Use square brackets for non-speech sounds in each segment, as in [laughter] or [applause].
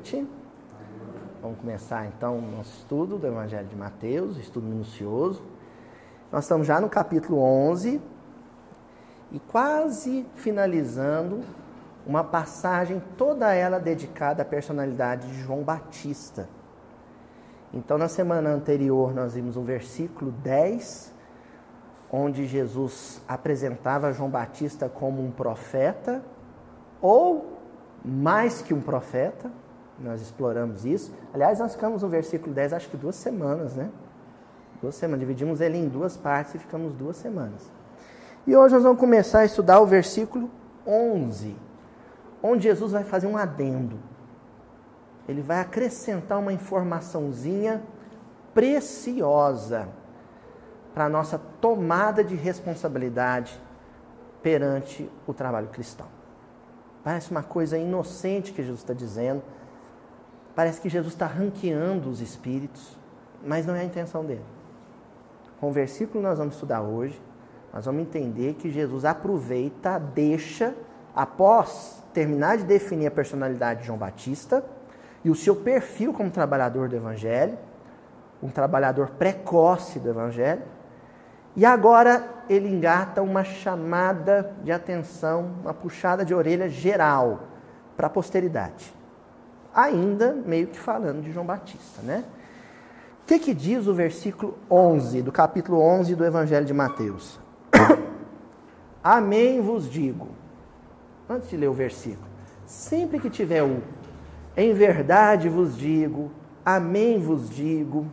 Noite. Vamos começar então o nosso estudo do Evangelho de Mateus, estudo minucioso. Nós estamos já no capítulo 11 e quase finalizando uma passagem toda ela dedicada à personalidade de João Batista. Então, na semana anterior, nós vimos o versículo 10, onde Jesus apresentava João Batista como um profeta ou mais que um profeta, nós exploramos isso. Aliás, nós ficamos no versículo 10, acho que duas semanas, né? Duas semanas, dividimos ele em duas partes e ficamos duas semanas. E hoje nós vamos começar a estudar o versículo 11, onde Jesus vai fazer um adendo. Ele vai acrescentar uma informaçãozinha preciosa para a nossa tomada de responsabilidade perante o trabalho cristão. Parece uma coisa inocente que Jesus está dizendo. Parece que Jesus está ranqueando os espíritos, mas não é a intenção dele. Com o versículo que nós vamos estudar hoje, nós vamos entender que Jesus aproveita, deixa, após terminar de definir a personalidade de João Batista e o seu perfil como trabalhador do Evangelho, um trabalhador precoce do Evangelho, e agora ele engata uma chamada de atenção, uma puxada de orelha geral para a posteridade. Ainda meio que falando de João Batista, né? O que, que diz o versículo 11, do capítulo 11 do Evangelho de Mateus? [coughs] Amém vos digo. Antes de ler o versículo, sempre que tiver o em verdade vos digo, amém vos digo,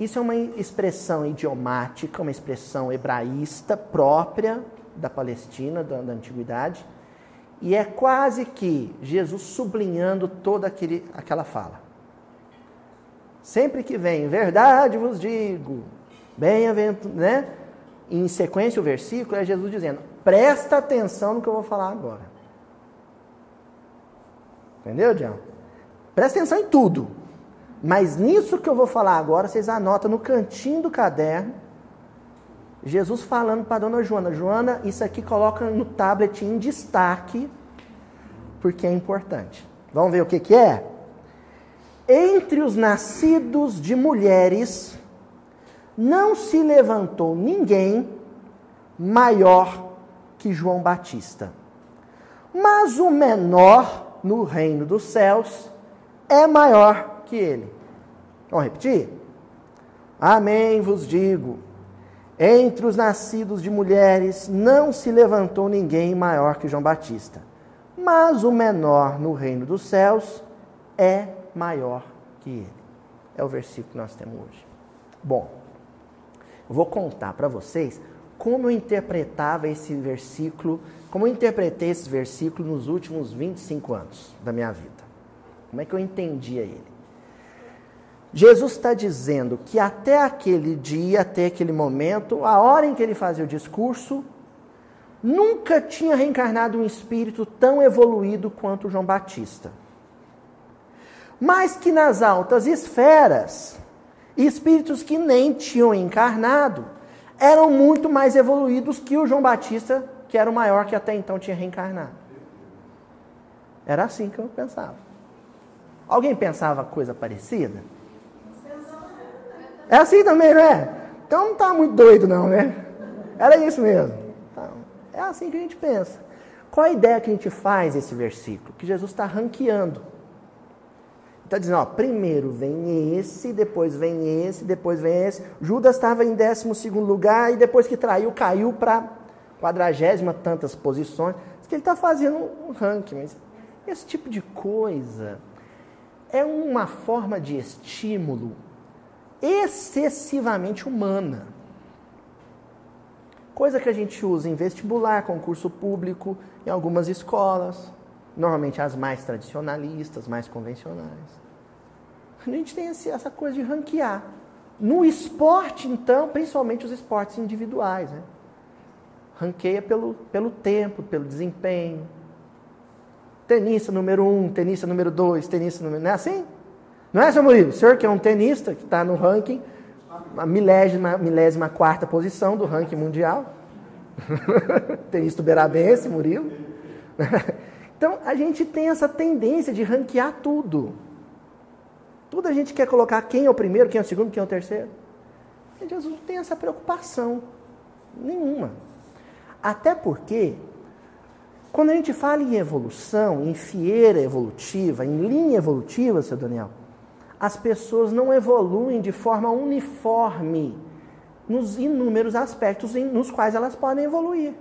isso é uma expressão idiomática, uma expressão hebraísta própria da Palestina, da, da antiguidade, e é quase que Jesus sublinhando toda aquele, aquela fala. Sempre que vem, verdade vos digo, bem-aventurado, né? em sequência o versículo é Jesus dizendo: presta atenção no que eu vou falar agora. Entendeu, Dião? Presta atenção em tudo. Mas nisso que eu vou falar agora, vocês anotam no cantinho do caderno, Jesus falando para dona Joana: Joana, isso aqui coloca no tablet em destaque, porque é importante. Vamos ver o que, que é? Entre os nascidos de mulheres, não se levantou ninguém maior que João Batista. Mas o menor no reino dos céus é maior que ele. Vamos repetir? Amém vos digo: entre os nascidos de mulheres não se levantou ninguém maior que João Batista, mas o menor no reino dos céus é maior que ele. É o versículo que nós temos hoje. Bom, eu vou contar para vocês como eu interpretava esse versículo, como eu interpretei esse versículo nos últimos 25 anos da minha vida. Como é que eu entendia ele? Jesus está dizendo que até aquele dia, até aquele momento, a hora em que ele fazia o discurso, nunca tinha reencarnado um espírito tão evoluído quanto João Batista. Mas que nas altas esferas, espíritos que nem tinham encarnado, eram muito mais evoluídos que o João Batista, que era o maior que até então tinha reencarnado. Era assim que eu pensava. Alguém pensava coisa parecida? É assim também, não é? Então não está muito doido, não, né? Era isso mesmo. Então, é assim que a gente pensa. Qual a ideia que a gente faz esse versículo? Que Jesus está ranqueando. Está dizendo, ó, primeiro vem esse, depois vem esse, depois vem esse. Judas estava em 12 lugar e depois que traiu, caiu para quadragésima tantas posições. que ele está fazendo um ranking. Mas esse tipo de coisa é uma forma de estímulo excessivamente humana. Coisa que a gente usa em vestibular, concurso público, em algumas escolas, normalmente as mais tradicionalistas, mais convencionais. A gente tem essa coisa de ranquear. No esporte, então, principalmente os esportes individuais, né? Ranqueia pelo, pelo tempo, pelo desempenho. Tenista número um, tenista número dois, tenista número. Não é assim? Não é, seu Murilo? O senhor que é um tenista, que está no ranking, a milésima, milésima quarta posição do ranking mundial. [laughs] tenista uberabense, Murilo. [laughs] Então, a gente tem essa tendência de ranquear tudo. Tudo a gente quer colocar quem é o primeiro, quem é o segundo, quem é o terceiro. E Jesus não tem essa preocupação nenhuma. Até porque, quando a gente fala em evolução, em fieira evolutiva, em linha evolutiva, seu Daniel, as pessoas não evoluem de forma uniforme nos inúmeros aspectos nos quais elas podem evoluir.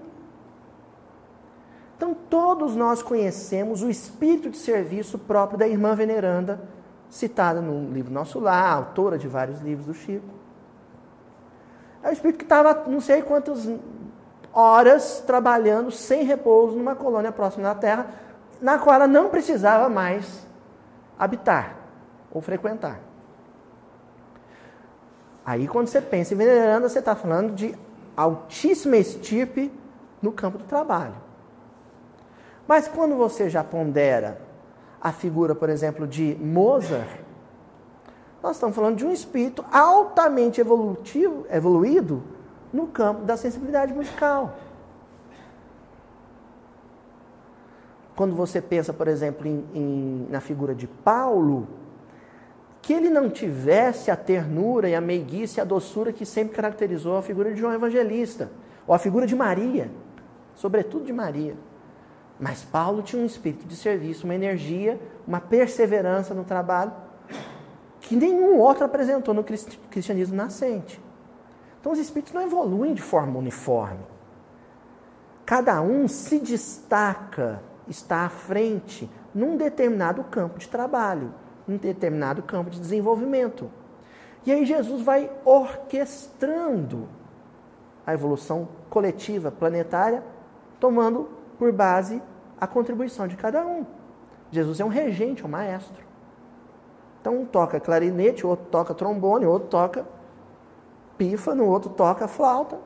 Então, todos nós conhecemos o espírito de serviço próprio da irmã veneranda, citada no livro Nosso Lar, autora de vários livros do Chico. É o espírito que estava não sei quantas horas trabalhando sem repouso numa colônia próxima da Terra, na qual ela não precisava mais habitar ou frequentar. Aí, quando você pensa em veneranda, você está falando de altíssima estirpe no campo do trabalho. Mas quando você já pondera a figura, por exemplo, de Mozart, nós estamos falando de um espírito altamente evolutivo, evoluído no campo da sensibilidade musical. Quando você pensa, por exemplo, em, em, na figura de Paulo, que ele não tivesse a ternura e a meiguice e a doçura que sempre caracterizou a figura de João Evangelista, ou a figura de Maria, sobretudo de Maria. Mas Paulo tinha um espírito de serviço, uma energia, uma perseverança no trabalho que nenhum outro apresentou no cristianismo nascente. Então os espíritos não evoluem de forma uniforme. Cada um se destaca, está à frente num determinado campo de trabalho, num determinado campo de desenvolvimento. E aí Jesus vai orquestrando a evolução coletiva, planetária, tomando por base a contribuição de cada um. Jesus é um regente, é um maestro. Então um toca clarinete, outro toca trombone, outro toca pífano, outro toca flauta.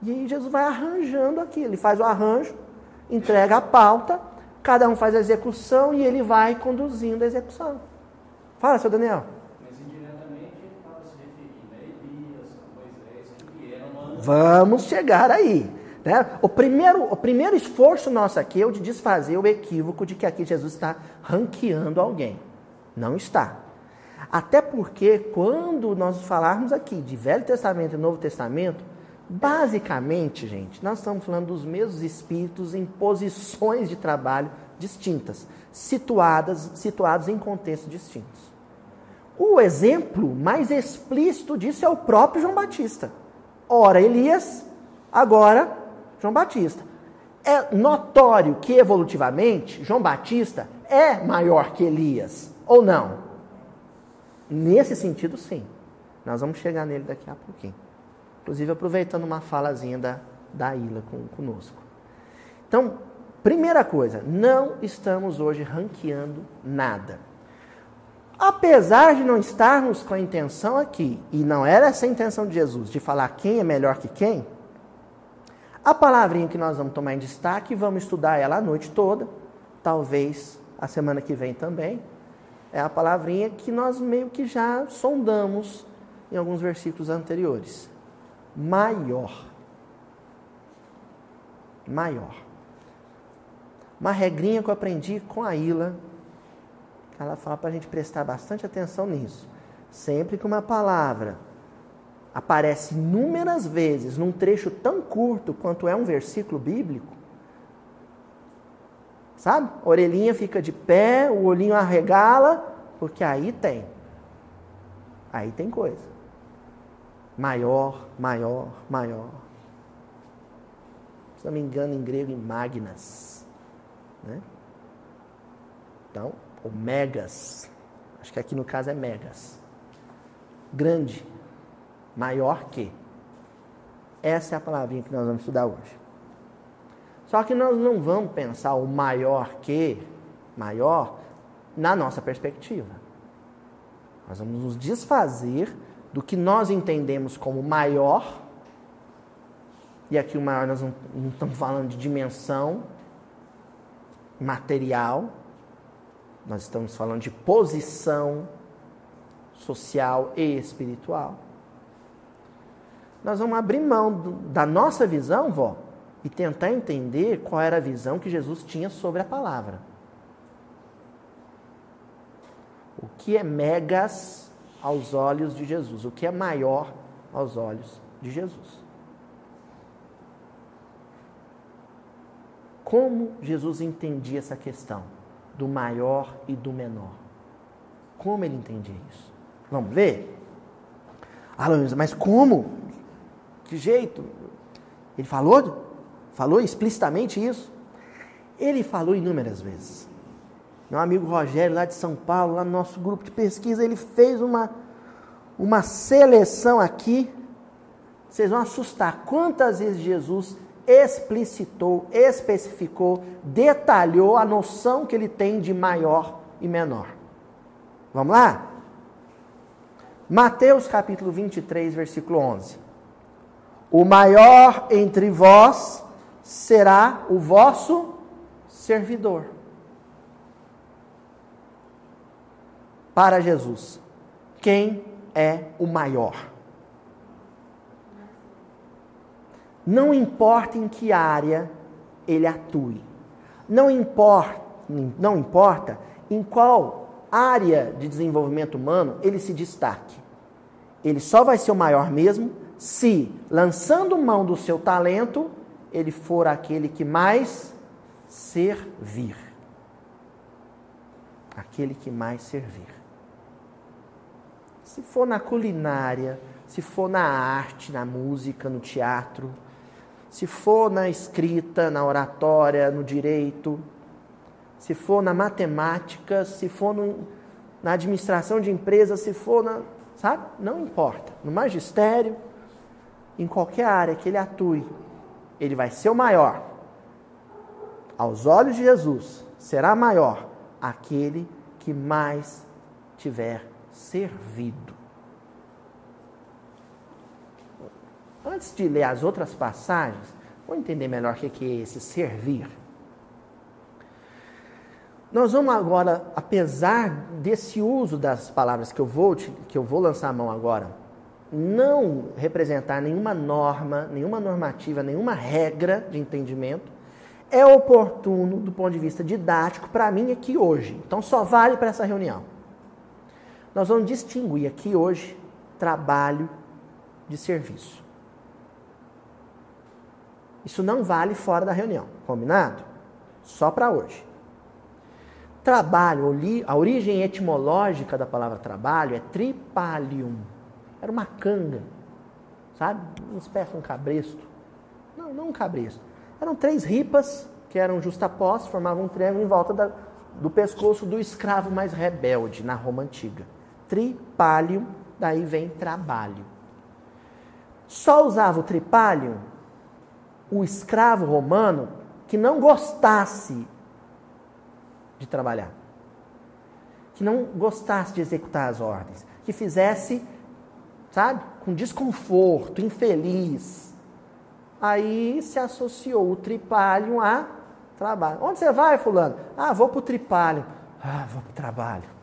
E aí Jesus vai arranjando aqui. Ele faz o arranjo, entrega a pauta, cada um faz a execução e ele vai conduzindo a execução. Fala, seu Daniel. Mas indiretamente ele estava se referindo a Elias, a Moisés, que Vamos chegar aí. Né? O, primeiro, o primeiro esforço nosso aqui é o de desfazer o equívoco de que aqui Jesus está ranqueando alguém. Não está. Até porque, quando nós falarmos aqui de Velho Testamento e Novo Testamento, basicamente, gente, nós estamos falando dos mesmos espíritos em posições de trabalho distintas, situadas, situados em contextos distintos. O exemplo mais explícito disso é o próprio João Batista. Ora Elias, agora João Batista. É notório que evolutivamente João Batista é maior que Elias, ou não? Nesse sentido, sim. Nós vamos chegar nele daqui a pouquinho. Inclusive aproveitando uma falazinha da, da Ilha com, conosco. Então, primeira coisa, não estamos hoje ranqueando nada. Apesar de não estarmos com a intenção aqui, e não era essa a intenção de Jesus, de falar quem é melhor que quem, a palavrinha que nós vamos tomar em destaque, vamos estudar ela a noite toda, talvez a semana que vem também. É a palavrinha que nós meio que já sondamos em alguns versículos anteriores. Maior. Maior. Uma regrinha que eu aprendi com a Ila, ela fala para a gente prestar bastante atenção nisso. Sempre que uma palavra aparece inúmeras vezes num trecho tão curto quanto é um versículo bíblico, sabe? A orelhinha fica de pé, o olhinho arregala, porque aí tem. Aí tem coisa. Maior, maior, maior. Se não me engano, em grego, em magnas. Né? Então, ou megas. Acho que aqui no caso é megas. Grande, maior que. Essa é a palavrinha que nós vamos estudar hoje. Só que nós não vamos pensar o maior que, maior, na nossa perspectiva. Nós vamos nos desfazer do que nós entendemos como maior. E aqui o maior nós não, não estamos falando de dimensão material, nós estamos falando de posição social e espiritual nós vamos abrir mão do, da nossa visão, vó, e tentar entender qual era a visão que Jesus tinha sobre a palavra. O que é megas aos olhos de Jesus? O que é maior aos olhos de Jesus? Como Jesus entendia essa questão do maior e do menor? Como ele entendia isso? Vamos ver? Ah, mas como? Que jeito? Ele falou? Falou explicitamente isso? Ele falou inúmeras vezes. Meu amigo Rogério, lá de São Paulo, lá no nosso grupo de pesquisa, ele fez uma, uma seleção aqui. Vocês vão assustar quantas vezes Jesus explicitou, especificou, detalhou a noção que ele tem de maior e menor. Vamos lá? Mateus capítulo 23, versículo 11. O maior entre vós será o vosso servidor. Para Jesus, quem é o maior? Não importa em que área ele atue, não importa, não importa em qual área de desenvolvimento humano ele se destaque. Ele só vai ser o maior mesmo se, lançando mão do seu talento, ele for aquele que mais servir. Aquele que mais servir. Se for na culinária, se for na arte, na música, no teatro, se for na escrita, na oratória, no direito, se for na matemática, se for no, na administração de empresas, se for na. Sabe? Não importa. No magistério, em qualquer área que ele atue, ele vai ser o maior. Aos olhos de Jesus, será maior aquele que mais tiver servido. Antes de ler as outras passagens, vamos entender melhor o que é esse servir. Nós vamos agora, apesar desse uso das palavras que eu vou, que eu vou lançar a mão agora, não representar nenhuma norma, nenhuma normativa, nenhuma regra de entendimento, é oportuno do ponto de vista didático para mim aqui hoje. Então só vale para essa reunião. Nós vamos distinguir aqui hoje trabalho de serviço. Isso não vale fora da reunião, combinado? Só para hoje. Trabalho, a origem etimológica da palavra trabalho é tripalium era uma canga, sabe? Uma espécie de um cabresto. Não, não um cabresto. Eram três ripas que eram justapostas, formavam um triângulo em volta da, do pescoço do escravo mais rebelde na Roma antiga. Tripalium, daí vem trabalho. Só usava o tripalium o escravo romano que não gostasse de trabalhar, que não gostasse de executar as ordens, que fizesse sabe? Com desconforto, infeliz. Aí se associou o tripalho a trabalho. Onde você vai, fulano? Ah, vou para o tripalho. Ah, vou para o trabalho.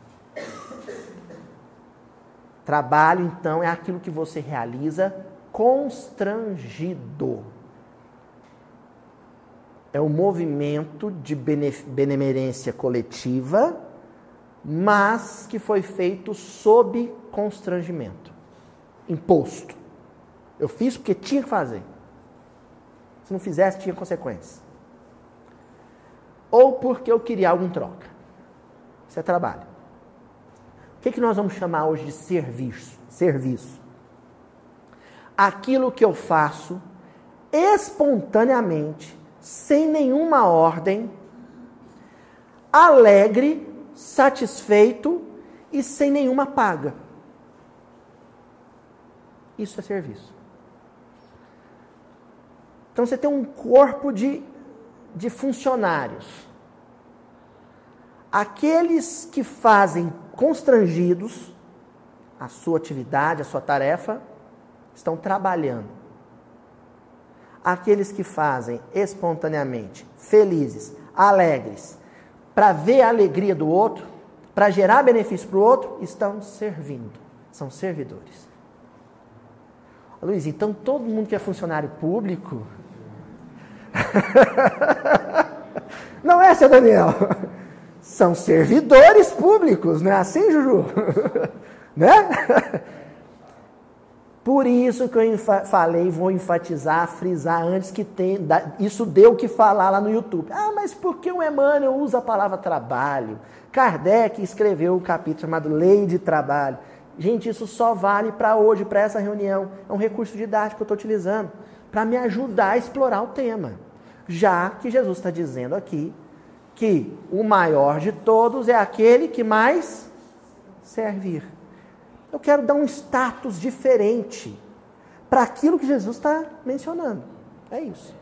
Trabalho, então, é aquilo que você realiza constrangido. É um movimento de benemerência coletiva, mas que foi feito sob constrangimento imposto. Eu fiz porque tinha que fazer. Se não fizesse, tinha consequências. Ou porque eu queria algo em troca. Isso é trabalho. O que, que nós vamos chamar hoje de serviço? Serviço. Aquilo que eu faço espontaneamente, sem nenhuma ordem, alegre, satisfeito e sem nenhuma paga. Isso é serviço. Então você tem um corpo de, de funcionários. Aqueles que fazem constrangidos a sua atividade, a sua tarefa, estão trabalhando. Aqueles que fazem espontaneamente, felizes, alegres, para ver a alegria do outro, para gerar benefício para o outro, estão servindo, são servidores. Luiz, então todo mundo que é funcionário público [laughs] Não é, seu Daniel? São servidores públicos, não é assim, Juju? [laughs] né? Por isso que eu falei, vou enfatizar, frisar antes que isso deu o que falar lá no YouTube. Ah, mas por que o Emmanuel usa a palavra trabalho? Kardec escreveu o um capítulo chamado Lei de Trabalho. Gente, isso só vale para hoje, para essa reunião. É um recurso didático que eu estou utilizando para me ajudar a explorar o tema. Já que Jesus está dizendo aqui que o maior de todos é aquele que mais servir. Eu quero dar um status diferente para aquilo que Jesus está mencionando. É isso.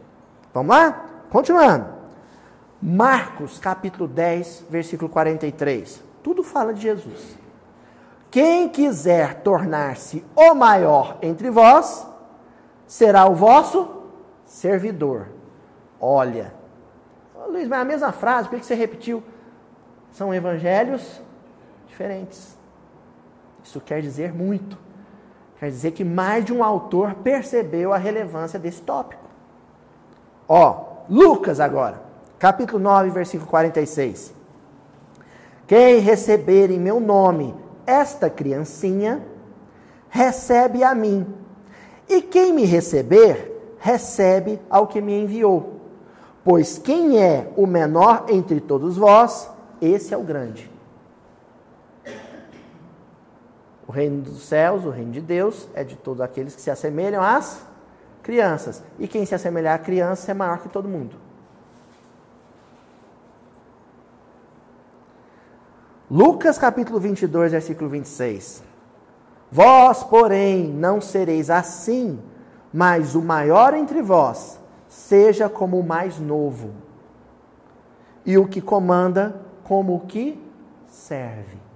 Vamos lá? Continuando. Marcos capítulo 10, versículo 43. Tudo fala de Jesus. Quem quiser tornar-se o maior entre vós, será o vosso servidor. Olha, Luiz, mas é a mesma frase, por que você repetiu? São evangelhos diferentes. Isso quer dizer muito. Quer dizer que mais de um autor percebeu a relevância desse tópico. Ó, Lucas agora, capítulo 9, versículo 46. Quem receber em meu nome esta criancinha, recebe a mim. E quem me receber, recebe ao que me enviou. Pois quem é o menor entre todos vós, esse é o grande. O reino dos céus, o reino de Deus, é de todos aqueles que se assemelham às crianças. E quem se assemelhar à criança é maior que todo mundo. Lucas capítulo 22, versículo 26. Vós, porém, não sereis assim, mas o maior entre vós seja como o mais novo, e o que comanda como o que serve.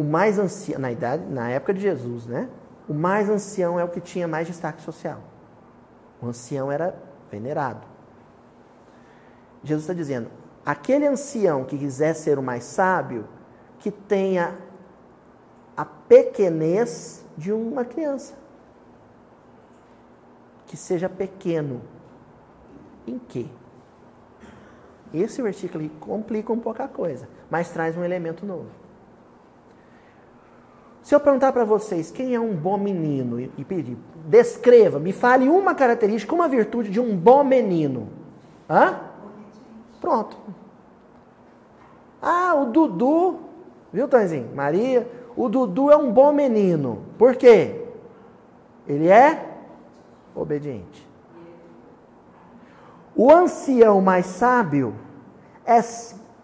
o mais ancião, na, idade, na época de Jesus, né? O mais ancião é o que tinha mais destaque social. O ancião era venerado. Jesus está dizendo: aquele ancião que quiser ser o mais sábio, que tenha a pequenez de uma criança. Que seja pequeno. Em quê? Esse versículo complica um pouco a coisa, mas traz um elemento novo. Se eu perguntar para vocês quem é um bom menino e pedir, descreva, me fale uma característica, uma virtude de um bom menino. Hã? Pronto. Ah, o Dudu, viu, Tonzinho? Maria, o Dudu é um bom menino. Por quê? Ele é obediente. O ancião mais sábio, é,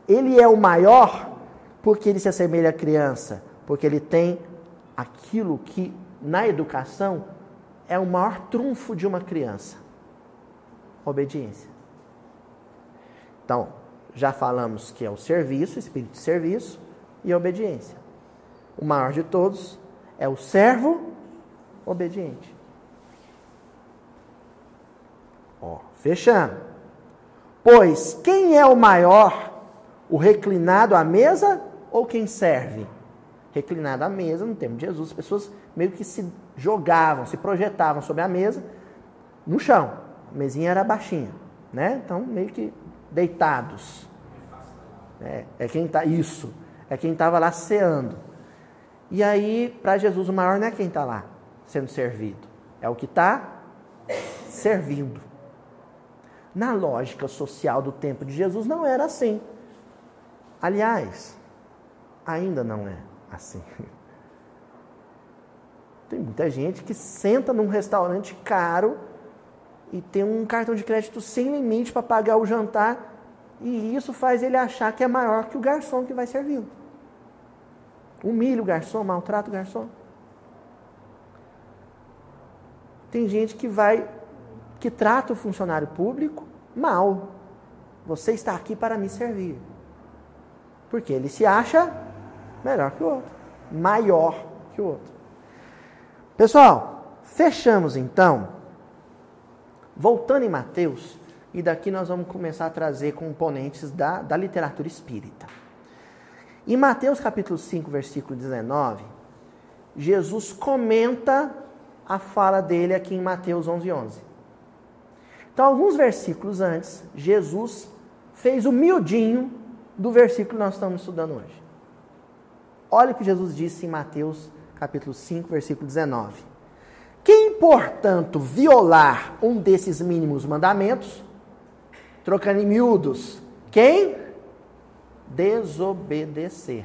ele é o maior porque ele se assemelha à criança porque ele tem aquilo que na educação é o maior trunfo de uma criança: obediência. Então, já falamos que é o serviço, espírito de serviço e obediência. O maior de todos é o servo obediente. Ó, fechando. Pois quem é o maior, o reclinado à mesa ou quem serve? reclinado à mesa, no tempo de Jesus, as pessoas meio que se jogavam, se projetavam sobre a mesa, no chão. A mesinha era baixinha, né? Então, meio que deitados. É, é quem tá isso, é quem estava lá ceando. E aí, para Jesus, o maior não é quem está lá sendo servido, é o que está servindo. Na lógica social do tempo de Jesus, não era assim. Aliás, ainda não é assim. [laughs] Tem muita gente que senta num restaurante caro e tem um cartão de crédito sem limite para pagar o jantar e isso faz ele achar que é maior que o garçom que vai servi-lo. Humilha o garçom, maltrata o garçom. Tem gente que vai, que trata o funcionário público mal. Você está aqui para me servir. Porque ele se acha melhor que o outro, maior que o outro. Pessoal, fechamos então. Voltando em Mateus, e daqui nós vamos começar a trazer componentes da, da literatura espírita. Em Mateus capítulo 5, versículo 19, Jesus comenta a fala dele aqui em Mateus 11, 11. Então, alguns versículos antes, Jesus fez o miudinho do versículo que nós estamos estudando hoje. Olha o que Jesus disse em Mateus capítulo 5, versículo 19. Quem, portanto, violar um desses mínimos mandamentos, trocando em miúdos, quem? Desobedecer.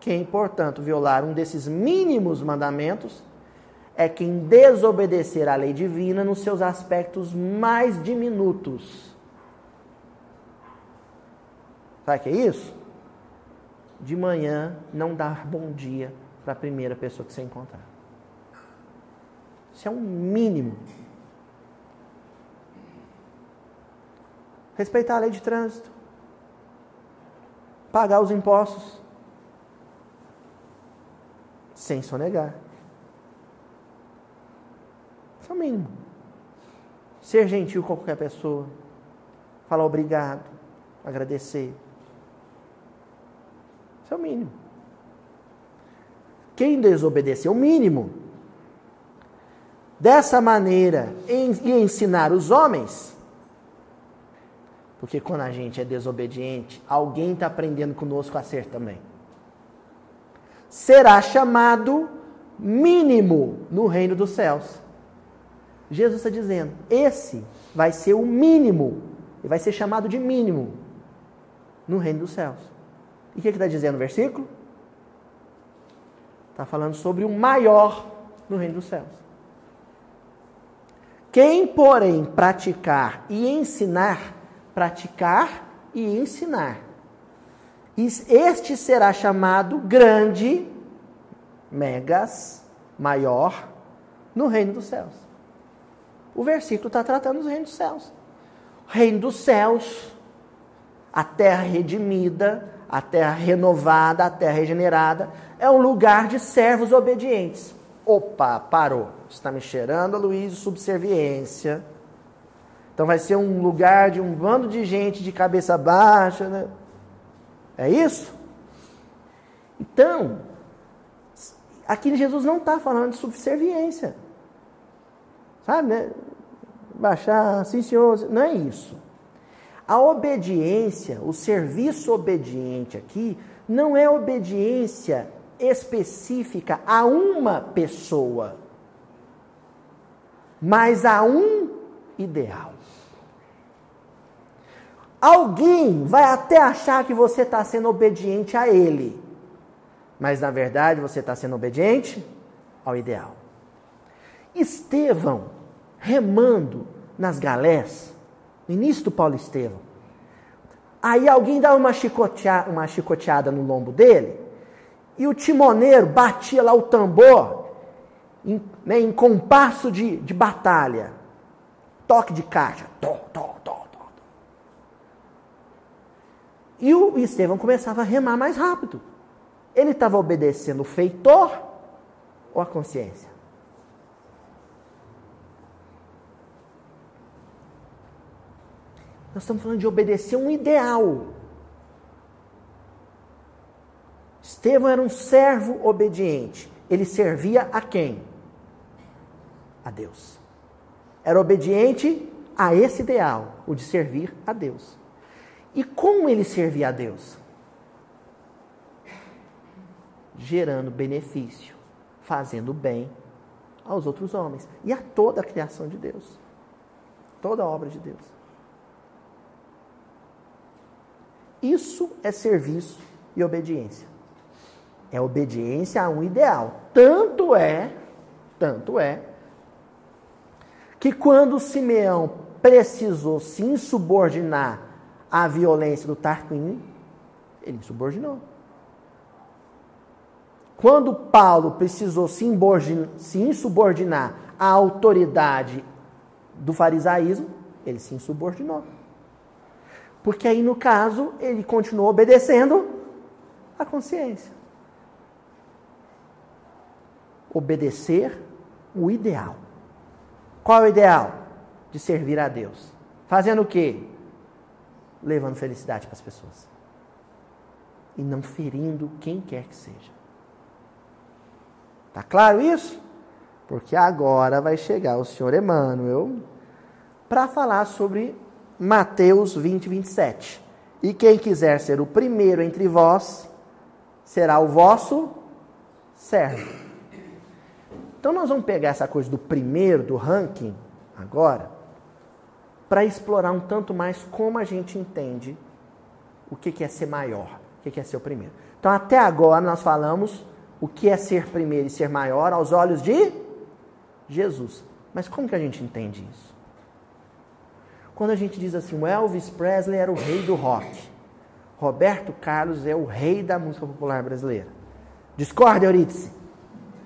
Quem, portanto, violar um desses mínimos mandamentos é quem desobedecer à lei divina nos seus aspectos mais diminutos. Sabe o que é isso? De manhã não dar bom dia para a primeira pessoa que você encontrar. Isso é um mínimo. Respeitar a lei de trânsito. Pagar os impostos. Sem sonegar. Isso é o mínimo. Ser gentil com qualquer pessoa. Falar obrigado. Agradecer. Isso é o mínimo. Quem desobedeceu o mínimo, dessa maneira, e ensinar os homens, porque quando a gente é desobediente, alguém está aprendendo conosco a ser também. Será chamado mínimo no reino dos céus. Jesus está dizendo: esse vai ser o mínimo, e vai ser chamado de mínimo no reino dos céus. E o que está dizendo o versículo? Está falando sobre o maior no reino dos céus. Quem, porém, praticar e ensinar, praticar e ensinar, este será chamado grande, megas, maior, no reino dos céus. O versículo está tratando dos reinos dos céus. O reino dos céus, a terra redimida, a terra renovada, a terra regenerada, é um lugar de servos obedientes. Opa, parou. Está me cheirando a Luiz subserviência. Então vai ser um lugar de um bando de gente de cabeça baixa, né? É isso? Então, aqui Jesus não está falando de subserviência. Sabe, né? Baixar, sim senhor, não é isso. A obediência, o serviço obediente aqui, não é obediência específica a uma pessoa, mas a um ideal. Alguém vai até achar que você está sendo obediente a ele, mas na verdade você está sendo obediente ao ideal. Estevão remando nas galés, no início do Paulo Estevão. Aí alguém dá uma, chicoteada, uma chicoteada no lombo dele, e o timoneiro batia lá o tambor em, né, em compasso de, de batalha. Toque de caixa. Tom, tom, tom. E o Estevão começava a remar mais rápido. Ele estava obedecendo o feitor ou a consciência? Nós estamos falando de obedecer um ideal. Estevão era um servo obediente. Ele servia a quem? A Deus. Era obediente a esse ideal, o de servir a Deus. E como ele servia a Deus? Gerando benefício, fazendo bem aos outros homens e a toda a criação de Deus, toda a obra de Deus. Isso é serviço e obediência. É obediência a um ideal. Tanto é, tanto é, que quando Simeão precisou se insubordinar à violência do Tarquínio, ele insubordinou. Quando Paulo precisou se insubordinar à autoridade do farisaísmo, ele se insubordinou. Porque aí, no caso, ele continuou obedecendo à consciência obedecer o ideal. Qual é o ideal? De servir a Deus. Fazendo o quê? Levando felicidade para as pessoas. E não ferindo quem quer que seja. Tá claro isso? Porque agora vai chegar o senhor Emmanuel para falar sobre Mateus 20, 27. E quem quiser ser o primeiro entre vós, será o vosso servo. Então nós vamos pegar essa coisa do primeiro, do ranking, agora, para explorar um tanto mais como a gente entende o que é ser maior, o que é ser o primeiro. Então até agora nós falamos o que é ser primeiro e ser maior aos olhos de Jesus. Mas como que a gente entende isso? Quando a gente diz assim, o Elvis Presley era o rei do rock, Roberto Carlos é o rei da música popular brasileira. Discorda, Eurídice?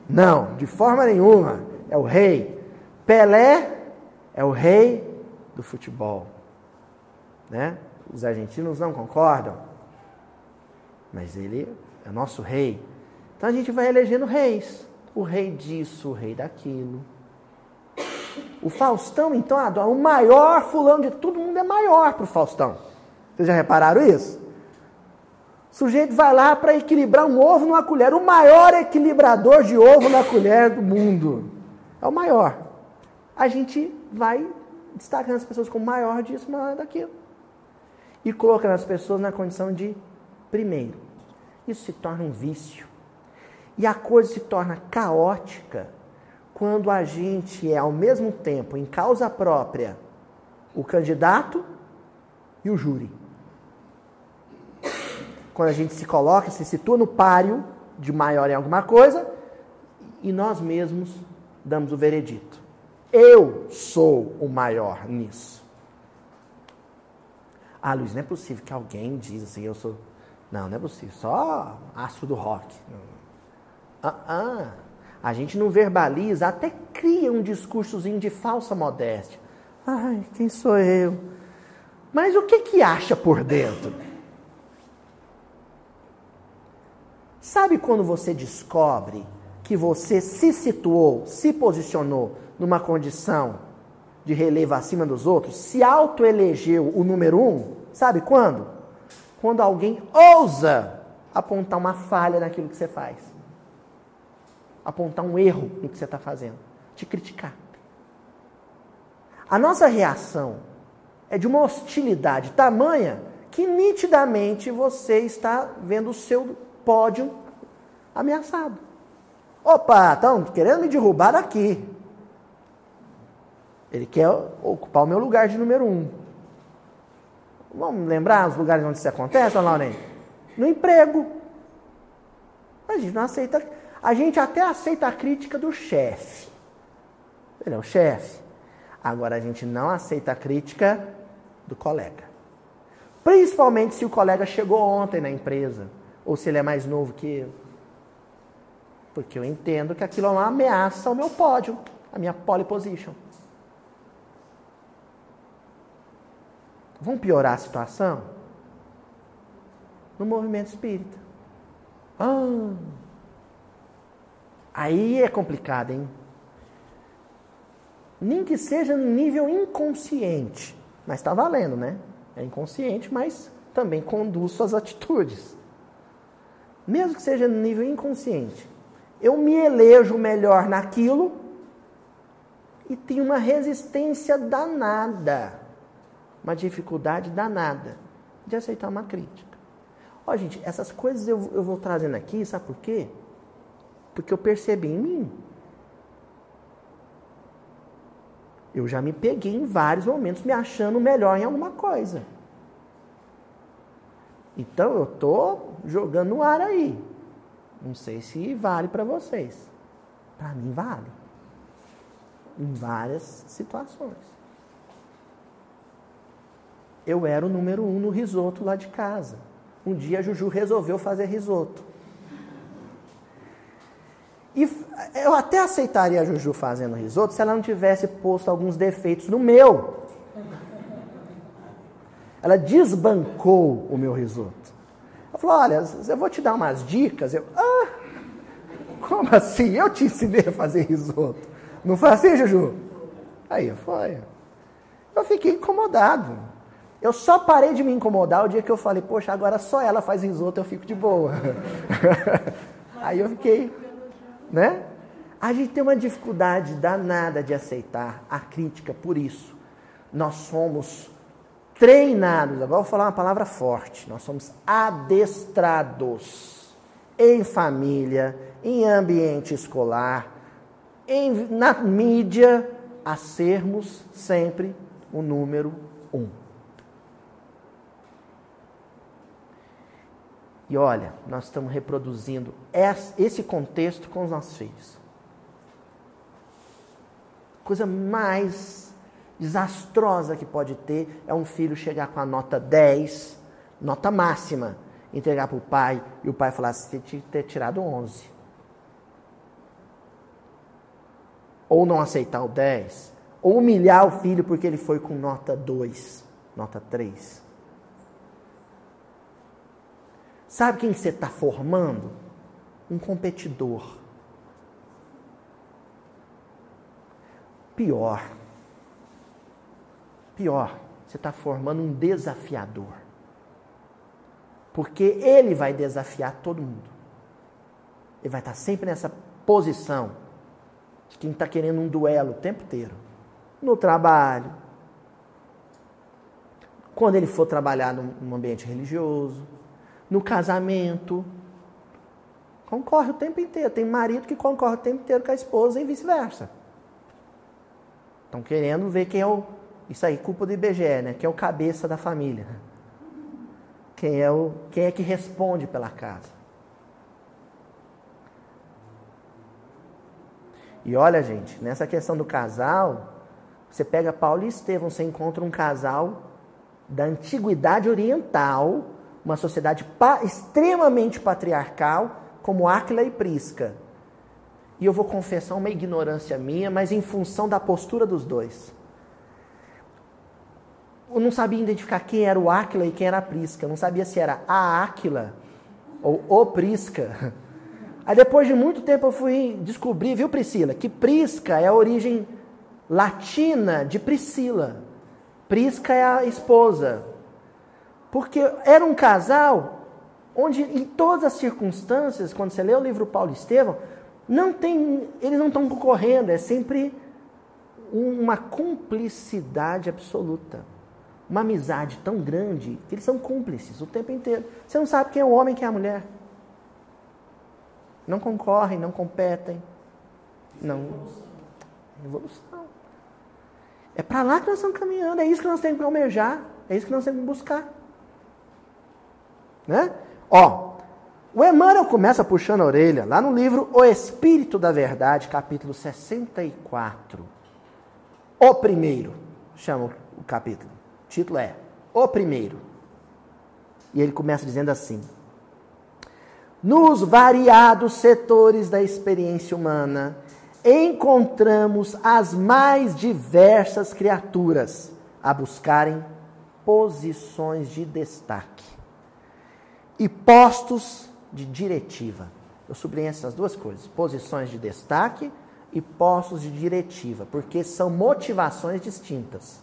Não, de forma nenhuma. É o rei. Pelé é o rei do futebol. Né? Os argentinos não concordam. Mas ele é nosso rei. Então a gente vai elegendo reis. O rei disso, o rei daquilo. O Faustão, então, o maior fulano de todo mundo é maior para o Faustão. Vocês já repararam isso? O sujeito vai lá para equilibrar um ovo numa colher. O maior equilibrador de ovo na colher do mundo. É o maior. A gente vai destacando as pessoas como maior disso, maior daquilo. E colocando as pessoas na condição de primeiro. Isso se torna um vício. E a coisa se torna caótica quando a gente é ao mesmo tempo, em causa própria, o candidato e o júri. Quando a gente se coloca, se situa no páreo de maior em alguma coisa e nós mesmos damos o veredito. Eu sou o maior nisso. Ah, Luiz, não é possível que alguém diz assim, eu sou. Não, não é possível. Só astro do rock. Ah, ah. A gente não verbaliza, até cria um discursozinho de falsa modéstia. Ai, quem sou eu? Mas o que que acha por dentro? Sabe quando você descobre que você se situou, se posicionou numa condição de relevo acima dos outros, se autoelegeu o número um? Sabe quando? Quando alguém ousa apontar uma falha naquilo que você faz apontar um erro no que você está fazendo, te criticar. A nossa reação é de uma hostilidade tamanha que nitidamente você está vendo o seu pódio ameaçado. Opa, estão querendo me derrubar daqui. Ele quer ocupar o meu lugar de número um. Vamos lembrar os lugares onde isso acontece, Lauren? No emprego. A gente não aceita a gente até aceita a crítica do chefe. Ele é o chefe. Agora a gente não aceita a crítica do colega. Principalmente se o colega chegou ontem na empresa, ou se ele é mais novo que eu. Porque eu entendo que aquilo é uma ameaça ao meu pódio, a minha pole position. Vamos piorar a situação? No movimento espírita. Ah, Aí é complicado, hein? Nem que seja no nível inconsciente. Mas está valendo, né? É inconsciente, mas também conduz suas atitudes. Mesmo que seja no nível inconsciente. Eu me elejo melhor naquilo e tenho uma resistência danada, uma dificuldade danada de aceitar uma crítica. Ó, gente, essas coisas eu, eu vou trazendo aqui, sabe por quê? Porque eu percebi em mim. Eu já me peguei em vários momentos me achando melhor em alguma coisa. Então eu estou jogando no ar aí. Não sei se vale para vocês. Para mim vale. Em várias situações. Eu era o número um no risoto lá de casa. Um dia a Juju resolveu fazer risoto. E eu até aceitaria a Juju fazendo risoto se ela não tivesse posto alguns defeitos no meu. Ela desbancou o meu risoto. Ela falou: Olha, eu vou te dar umas dicas. Eu, ah, como assim? Eu te ensinei a fazer risoto. Não foi assim, Juju? Aí foi. Eu fiquei incomodado. Eu só parei de me incomodar o dia que eu falei: Poxa, agora só ela faz risoto, eu fico de boa. [laughs] Aí eu fiquei né? A gente tem uma dificuldade danada de aceitar a crítica por isso. Nós somos treinados, agora vou falar uma palavra forte, nós somos adestrados em família, em ambiente escolar, em, na mídia, a sermos sempre o número um. E olha, nós estamos reproduzindo esse contexto com os nossos filhos. Coisa mais desastrosa que pode ter é um filho chegar com a nota 10, nota máxima, entregar para o pai e o pai falar assim: você tinha que ter tirado 11. Ou não aceitar o 10, ou humilhar o filho porque ele foi com nota 2, nota 3. Sabe quem você está formando? Um competidor. Pior. Pior, você está formando um desafiador. Porque ele vai desafiar todo mundo. Ele vai estar tá sempre nessa posição de quem está querendo um duelo o tempo inteiro. No trabalho. Quando ele for trabalhar num ambiente religioso. No casamento. Concorre o tempo inteiro. Tem marido que concorre o tempo inteiro com a esposa e vice-versa. Estão querendo ver quem é o. Isso aí, culpa do IBGE, né? Quem é o cabeça da família. Quem é, o, quem é que responde pela casa. E olha, gente, nessa questão do casal, você pega Paulo e Estevão, você encontra um casal da antiguidade oriental, uma sociedade pa extremamente patriarcal, como Áquila e Prisca. E eu vou confessar uma ignorância minha, mas em função da postura dos dois. Eu não sabia identificar quem era o Áquila e quem era a Prisca. Eu não sabia se era a Áquila ou o Prisca. Aí depois de muito tempo eu fui descobrir, viu Priscila, que Prisca é a origem latina de Priscila. Prisca é a esposa. Porque era um casal onde em todas as circunstâncias, quando você lê o livro Paulo e Estevão, não tem, eles não estão concorrendo, é sempre uma cumplicidade absoluta. Uma amizade tão grande que eles são cúmplices o tempo inteiro. Você não sabe quem é o homem quem é a mulher. Não concorrem, não competem. Não. Evolução. É para lá que nós estamos caminhando, é isso que nós temos que almejar, é isso que nós temos que buscar. Né? Ó, o Emmanuel começa puxando a orelha lá no livro O Espírito da Verdade, capítulo 64. O primeiro, chama o capítulo. O título é O primeiro. E ele começa dizendo assim: Nos variados setores da experiência humana, encontramos as mais diversas criaturas a buscarem posições de destaque e postos de diretiva. Eu sublinhei essas duas coisas: posições de destaque e postos de diretiva, porque são motivações distintas.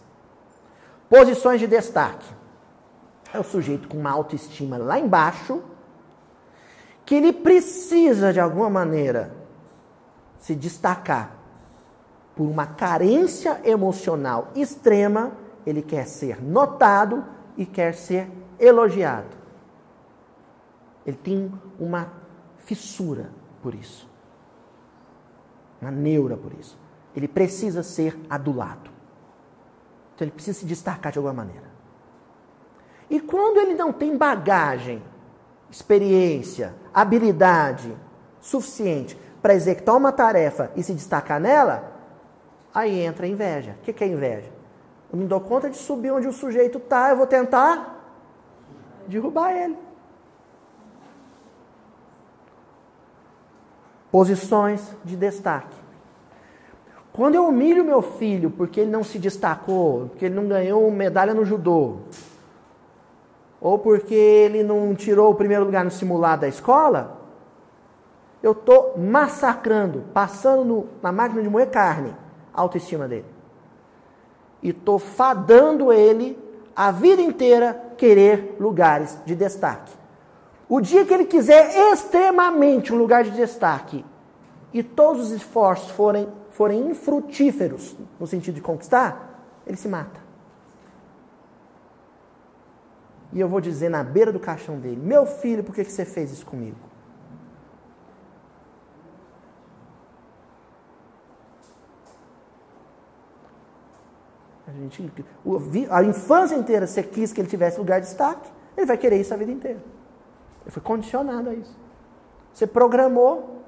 Posições de destaque é o sujeito com uma autoestima lá embaixo, que ele precisa de alguma maneira se destacar por uma carência emocional extrema, ele quer ser notado e quer ser elogiado. Ele tem uma fissura por isso. Uma neura por isso. Ele precisa ser adulado. Então ele precisa se destacar de alguma maneira. E quando ele não tem bagagem, experiência, habilidade suficiente para executar uma tarefa e se destacar nela, aí entra a inveja. O que é inveja? Eu não dou conta de subir onde o sujeito está, eu vou tentar derrubar ele. Posições de destaque. Quando eu humilho meu filho porque ele não se destacou, porque ele não ganhou medalha no judô, ou porque ele não tirou o primeiro lugar no simulado da escola, eu estou massacrando, passando no, na máquina de moer carne, a autoestima dele. E estou fadando ele a vida inteira querer lugares de destaque. O dia que ele quiser extremamente um lugar de destaque e todos os esforços forem, forem infrutíferos no sentido de conquistar, ele se mata. E eu vou dizer na beira do caixão dele: Meu filho, por que, que você fez isso comigo? A, gente, a infância inteira você quis que ele tivesse lugar de destaque, ele vai querer isso a vida inteira. Ele foi condicionado a isso. Você programou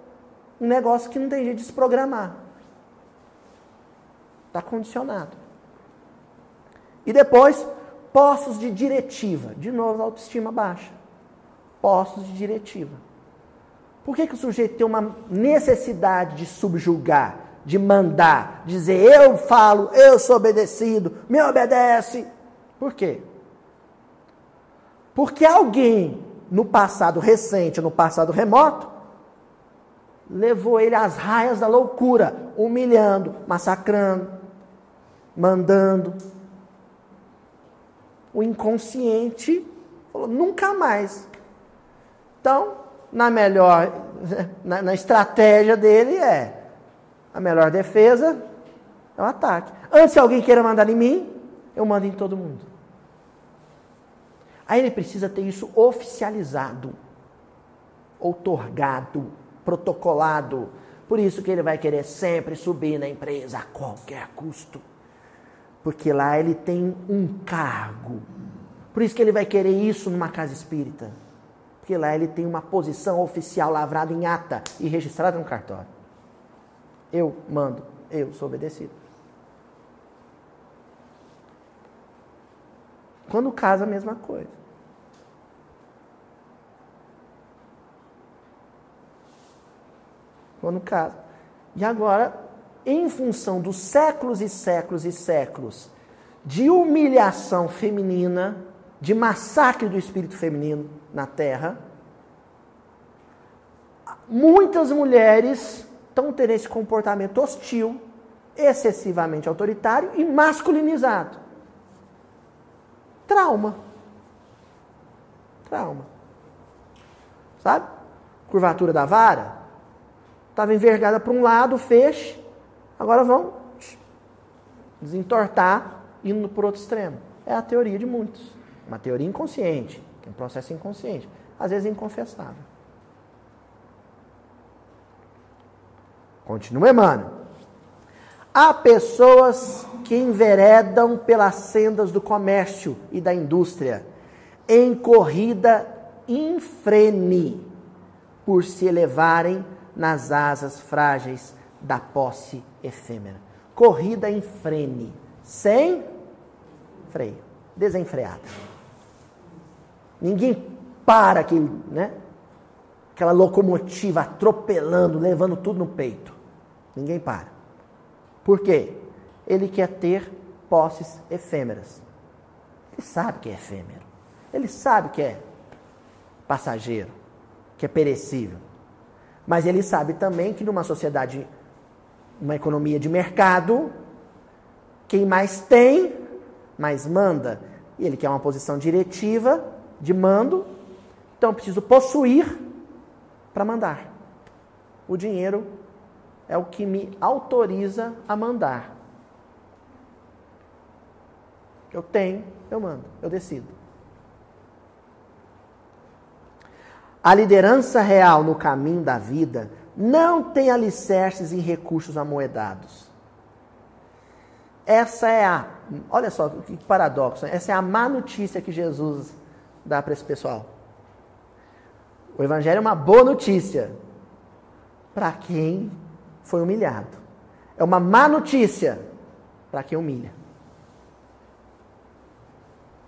um negócio que não tem jeito de desprogramar. Está condicionado. E depois, postos de diretiva. De novo, autoestima baixa. Postos de diretiva. Por que, que o sujeito tem uma necessidade de subjugar, de mandar, dizer eu falo, eu sou obedecido, me obedece? Por quê? Porque alguém no passado recente, no passado remoto, levou ele às raias da loucura, humilhando, massacrando, mandando. O inconsciente falou: nunca mais. Então, na melhor, [laughs] na, na estratégia dele é a melhor defesa é o ataque. Antes, se alguém queira mandar em mim, eu mando em todo mundo. Aí ele precisa ter isso oficializado, outorgado protocolado. Por isso que ele vai querer sempre subir na empresa a qualquer custo. Porque lá ele tem um cargo. Por isso que ele vai querer isso numa casa espírita. Porque lá ele tem uma posição oficial lavrada em ata e registrada no cartório. Eu mando, eu sou obedecido. Quando casa, a mesma coisa. Quando casa. E agora, em função dos séculos e séculos e séculos de humilhação feminina, de massacre do espírito feminino na Terra, muitas mulheres estão tendo esse comportamento hostil, excessivamente autoritário e masculinizado. Trauma. Trauma. Sabe? Curvatura da vara. Estava envergada para um lado, feixe. Agora vão desentortar indo para outro extremo. É a teoria de muitos. Uma teoria inconsciente, é um processo inconsciente. Às vezes inconfessável. Continua Emmanuel. Há pessoas que enveredam pelas sendas do comércio e da indústria em corrida infrene por se elevarem nas asas frágeis da posse efêmera. Corrida em frene, sem freio, desenfreada. Ninguém para aquele, né? aquela locomotiva atropelando, levando tudo no peito. Ninguém para. Por quê? Ele quer ter posses efêmeras. Ele sabe que é efêmero. Ele sabe que é passageiro, que é perecível. Mas ele sabe também que numa sociedade, uma economia de mercado, quem mais tem, mais manda. E ele quer uma posição diretiva, de mando, então eu preciso possuir para mandar. O dinheiro é o que me autoriza a mandar. Eu tenho, eu mando, eu decido. A liderança real no caminho da vida não tem alicerces em recursos amoedados. Essa é a, olha só que paradoxo, essa é a má notícia que Jesus dá para esse pessoal. O Evangelho é uma boa notícia para quem foi humilhado. É uma má notícia para quem humilha.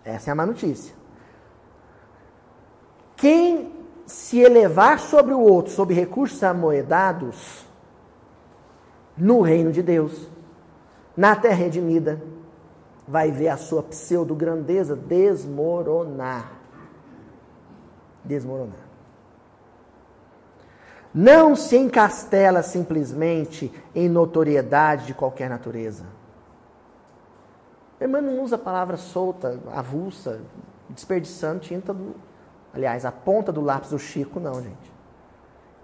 Essa é a má notícia. Quem se elevar sobre o outro, sobre recursos amoedados, no reino de Deus, na terra redimida, vai ver a sua pseudo-grandeza desmoronar. Desmoronar. Não se encastela simplesmente em notoriedade de qualquer natureza. Emmanuel não usa palavra solta, avulsa, desperdiçando tinta Aliás, a ponta do lápis do Chico, não, gente.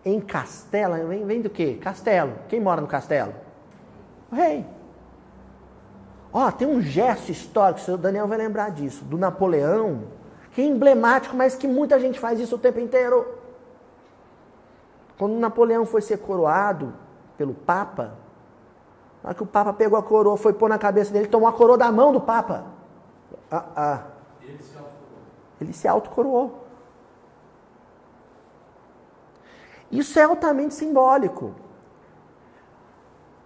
em castelo, vem, vem do quê? Castelo. Quem mora no castelo? O rei. Ó, tem um gesto histórico, o Daniel vai lembrar disso, do Napoleão, que é emblemático, mas que muita gente faz isso o tempo inteiro. Quando Napoleão foi ser coroado pelo Papa, na hora que o Papa pegou a coroa, foi pôr na cabeça dele, tomou a coroa da mão do Papa. Ah, ah. Ele se autocoroou. Isso é altamente simbólico.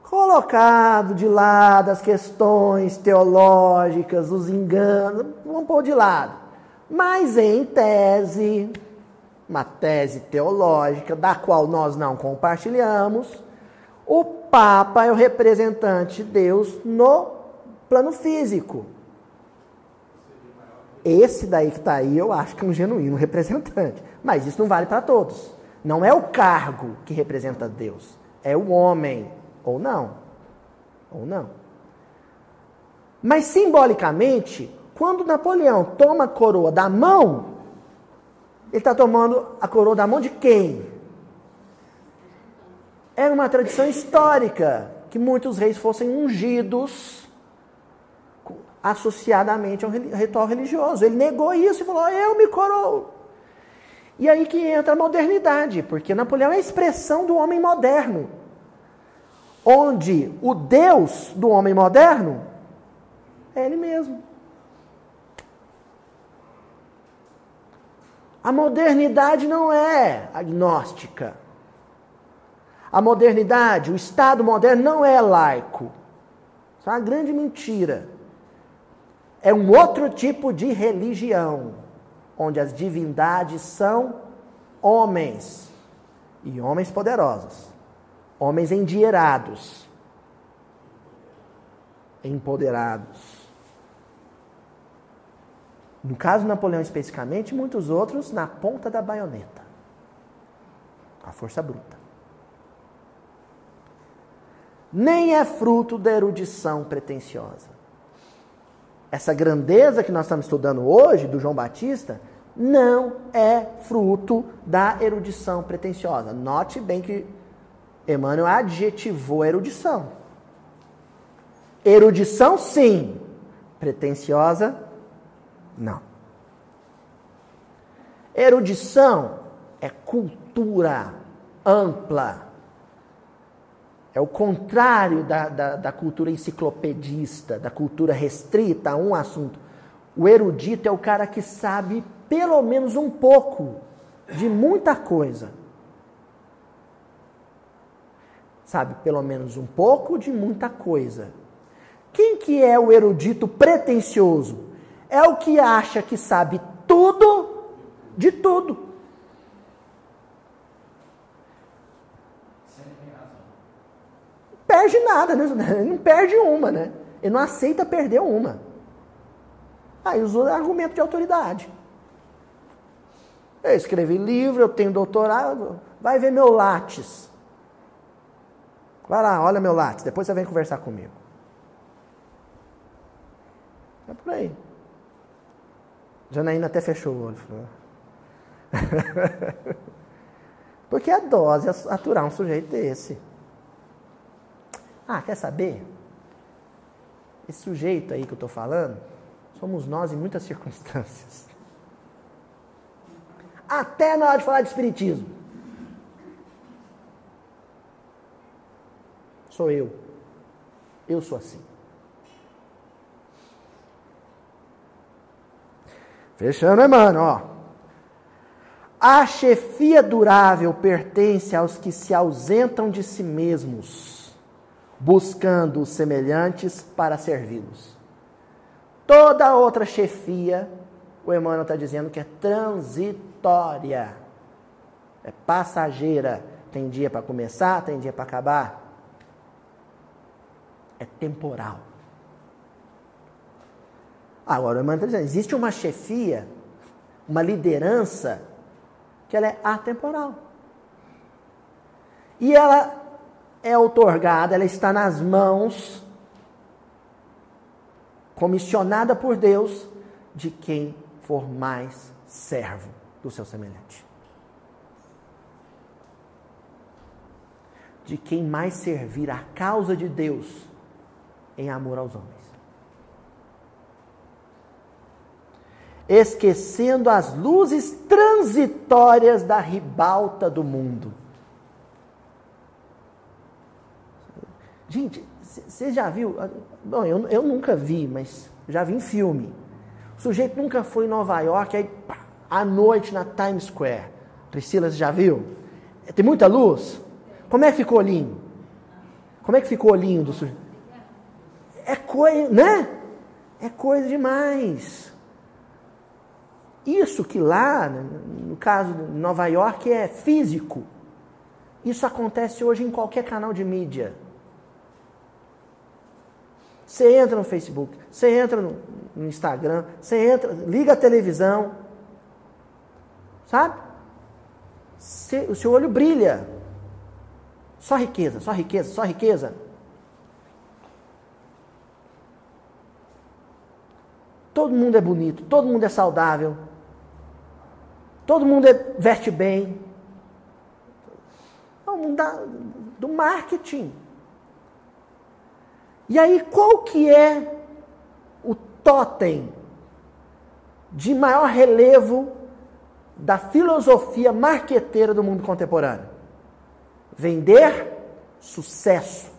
Colocado de lado as questões teológicas, os enganos, vamos pôr de lado. Mas em tese, uma tese teológica, da qual nós não compartilhamos, o Papa é o representante de Deus no plano físico. Esse daí que está aí, eu acho que é um genuíno representante. Mas isso não vale para todos. Não é o cargo que representa Deus, é o homem, ou não. Ou não. Mas simbolicamente, quando Napoleão toma a coroa da mão, ele está tomando a coroa da mão de quem? Era uma tradição histórica que muitos reis fossem ungidos associadamente ao ritual religioso. Ele negou isso e falou: Eu me coroo. E aí que entra a modernidade, porque Napoleão é a expressão do homem moderno. Onde o Deus do homem moderno é ele mesmo. A modernidade não é agnóstica. A modernidade, o Estado moderno não é laico. Isso é uma grande mentira. É um outro tipo de religião onde as divindades são homens e homens poderosos, homens endinheirados, empoderados. No caso de Napoleão especificamente, muitos outros na ponta da baioneta. A força bruta. Nem é fruto da erudição pretensiosa essa grandeza que nós estamos estudando hoje, do João Batista, não é fruto da erudição pretensiosa. Note bem que Emmanuel adjetivou a erudição. Erudição, sim. Pretensiosa, não. Erudição é cultura ampla, é o contrário da, da, da, cultura enciclopedista, da cultura restrita a um assunto. O erudito é o cara que sabe pelo menos um pouco de muita coisa. Sabe pelo menos um pouco de muita coisa. Quem que é o erudito pretensioso? É o que acha que sabe tudo de tudo. Perde nada, né? Ele [laughs] não perde uma, né? Ele não aceita perder uma. Aí usou argumento de autoridade. Eu escrevi livro, eu tenho doutorado, vai ver meu látis. Vai lá, olha meu látis, depois você vem conversar comigo. É por aí. Janaína até fechou o olho. [laughs] Porque a dose é aturar um sujeito desse. Ah, quer saber? Esse sujeito aí que eu estou falando, somos nós em muitas [laughs] circunstâncias. Até na hora de falar de Espiritismo. Sou eu. Eu sou assim. Fechando, né, mano? Ó. A chefia durável pertence aos que se ausentam de si mesmos buscando semelhantes para servi-los. Toda outra chefia, o Emmanuel está dizendo que é transitória, é passageira. Tem dia para começar, tem dia para acabar. É temporal. Agora, o Emmanuel está dizendo: existe uma chefia, uma liderança, que ela é atemporal. E ela é otorgada, ela está nas mãos, comissionada por Deus, de quem for mais servo do seu semelhante. de quem mais servir a causa de Deus em amor aos homens. Esquecendo as luzes transitórias da ribalta do mundo. Gente, você já viu? Bom, eu, eu nunca vi, mas já vi em filme. O sujeito nunca foi em Nova York, aí pá, à noite na Times Square. Priscila, você já viu? Tem muita luz? Como é que ficou o olhinho? Como é que ficou o olhinho do sujeito? É coisa, né? É coisa demais. Isso que lá, no caso de Nova York, é físico. Isso acontece hoje em qualquer canal de mídia. Você entra no Facebook, você entra no, Instagram, você entra, liga a televisão, sabe? O seu olho brilha. Só riqueza, só riqueza, só riqueza. Todo mundo é bonito, todo mundo é saudável, todo mundo é, veste bem. É o mundo da, do marketing. E aí, qual que é o totem de maior relevo da filosofia marqueteira do mundo contemporâneo? Vender sucesso.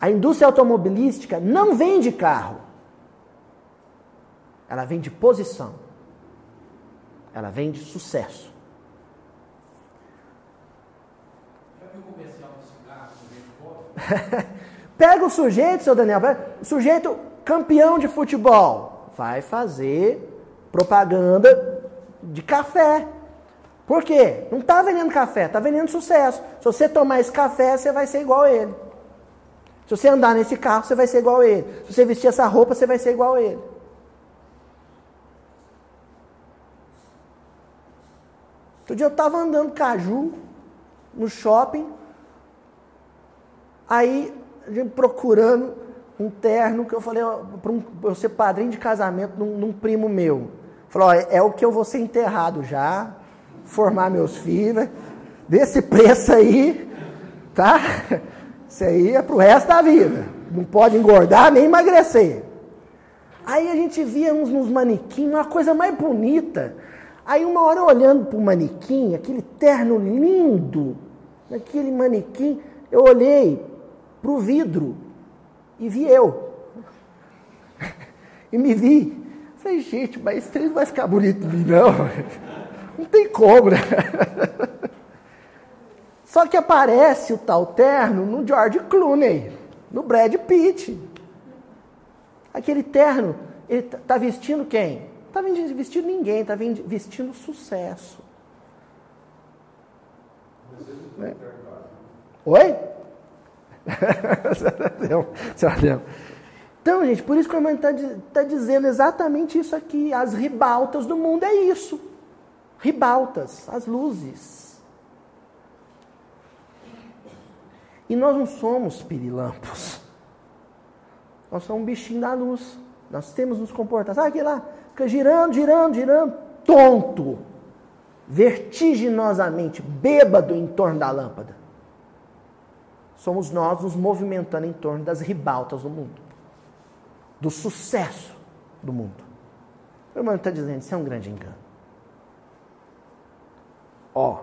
A indústria automobilística não vende carro. Ela vende posição. Ela vende sucesso. [laughs] Pega o sujeito, seu Daniel, o sujeito campeão de futebol, vai fazer propaganda de café. Por quê? Não está vendendo café, está vendendo sucesso. Se você tomar esse café, você vai ser igual a ele. Se você andar nesse carro, você vai ser igual a ele. Se você vestir essa roupa, você vai ser igual a ele. Outro dia eu estava andando caju no shopping, Aí, procurando um terno que eu falei, para um, eu ser padrinho de casamento num, num primo meu. Falou, é, é, o que eu vou ser enterrado já, formar meus filhos, desse preço aí, tá? Isso aí é pro resto da vida. Não pode engordar nem emagrecer. Aí a gente via uns nos manequins, uma coisa mais bonita. Aí uma hora olhando para o manequim, aquele terno lindo, aquele manequim, eu olhei, para o vidro e vi eu. [laughs] e me vi. Falei, gente, mas esse trem não vai ficar bonito em mim, não. [laughs] Não tem cobra. [laughs] Só que aparece o tal terno no George Clooney, no Brad Pitt. Aquele terno, ele tá, tá vestindo quem? Tá vestindo ninguém, tá vestindo sucesso. É. Oi? [laughs] então, gente, por isso que o irmão está tá dizendo exatamente isso aqui. As ribaltas do mundo é isso. Ribaltas, as luzes. E nós não somos pirilampos. Nós somos um bichinho da luz. Nós temos nos comportar. Sabe aquele lá? Fica girando, girando, girando. Tonto. Vertiginosamente, bêbado em torno da lâmpada somos nós nos movimentando em torno das ribaltas do mundo, do sucesso do mundo. O irmão está dizendo, isso é um grande engano. Ó,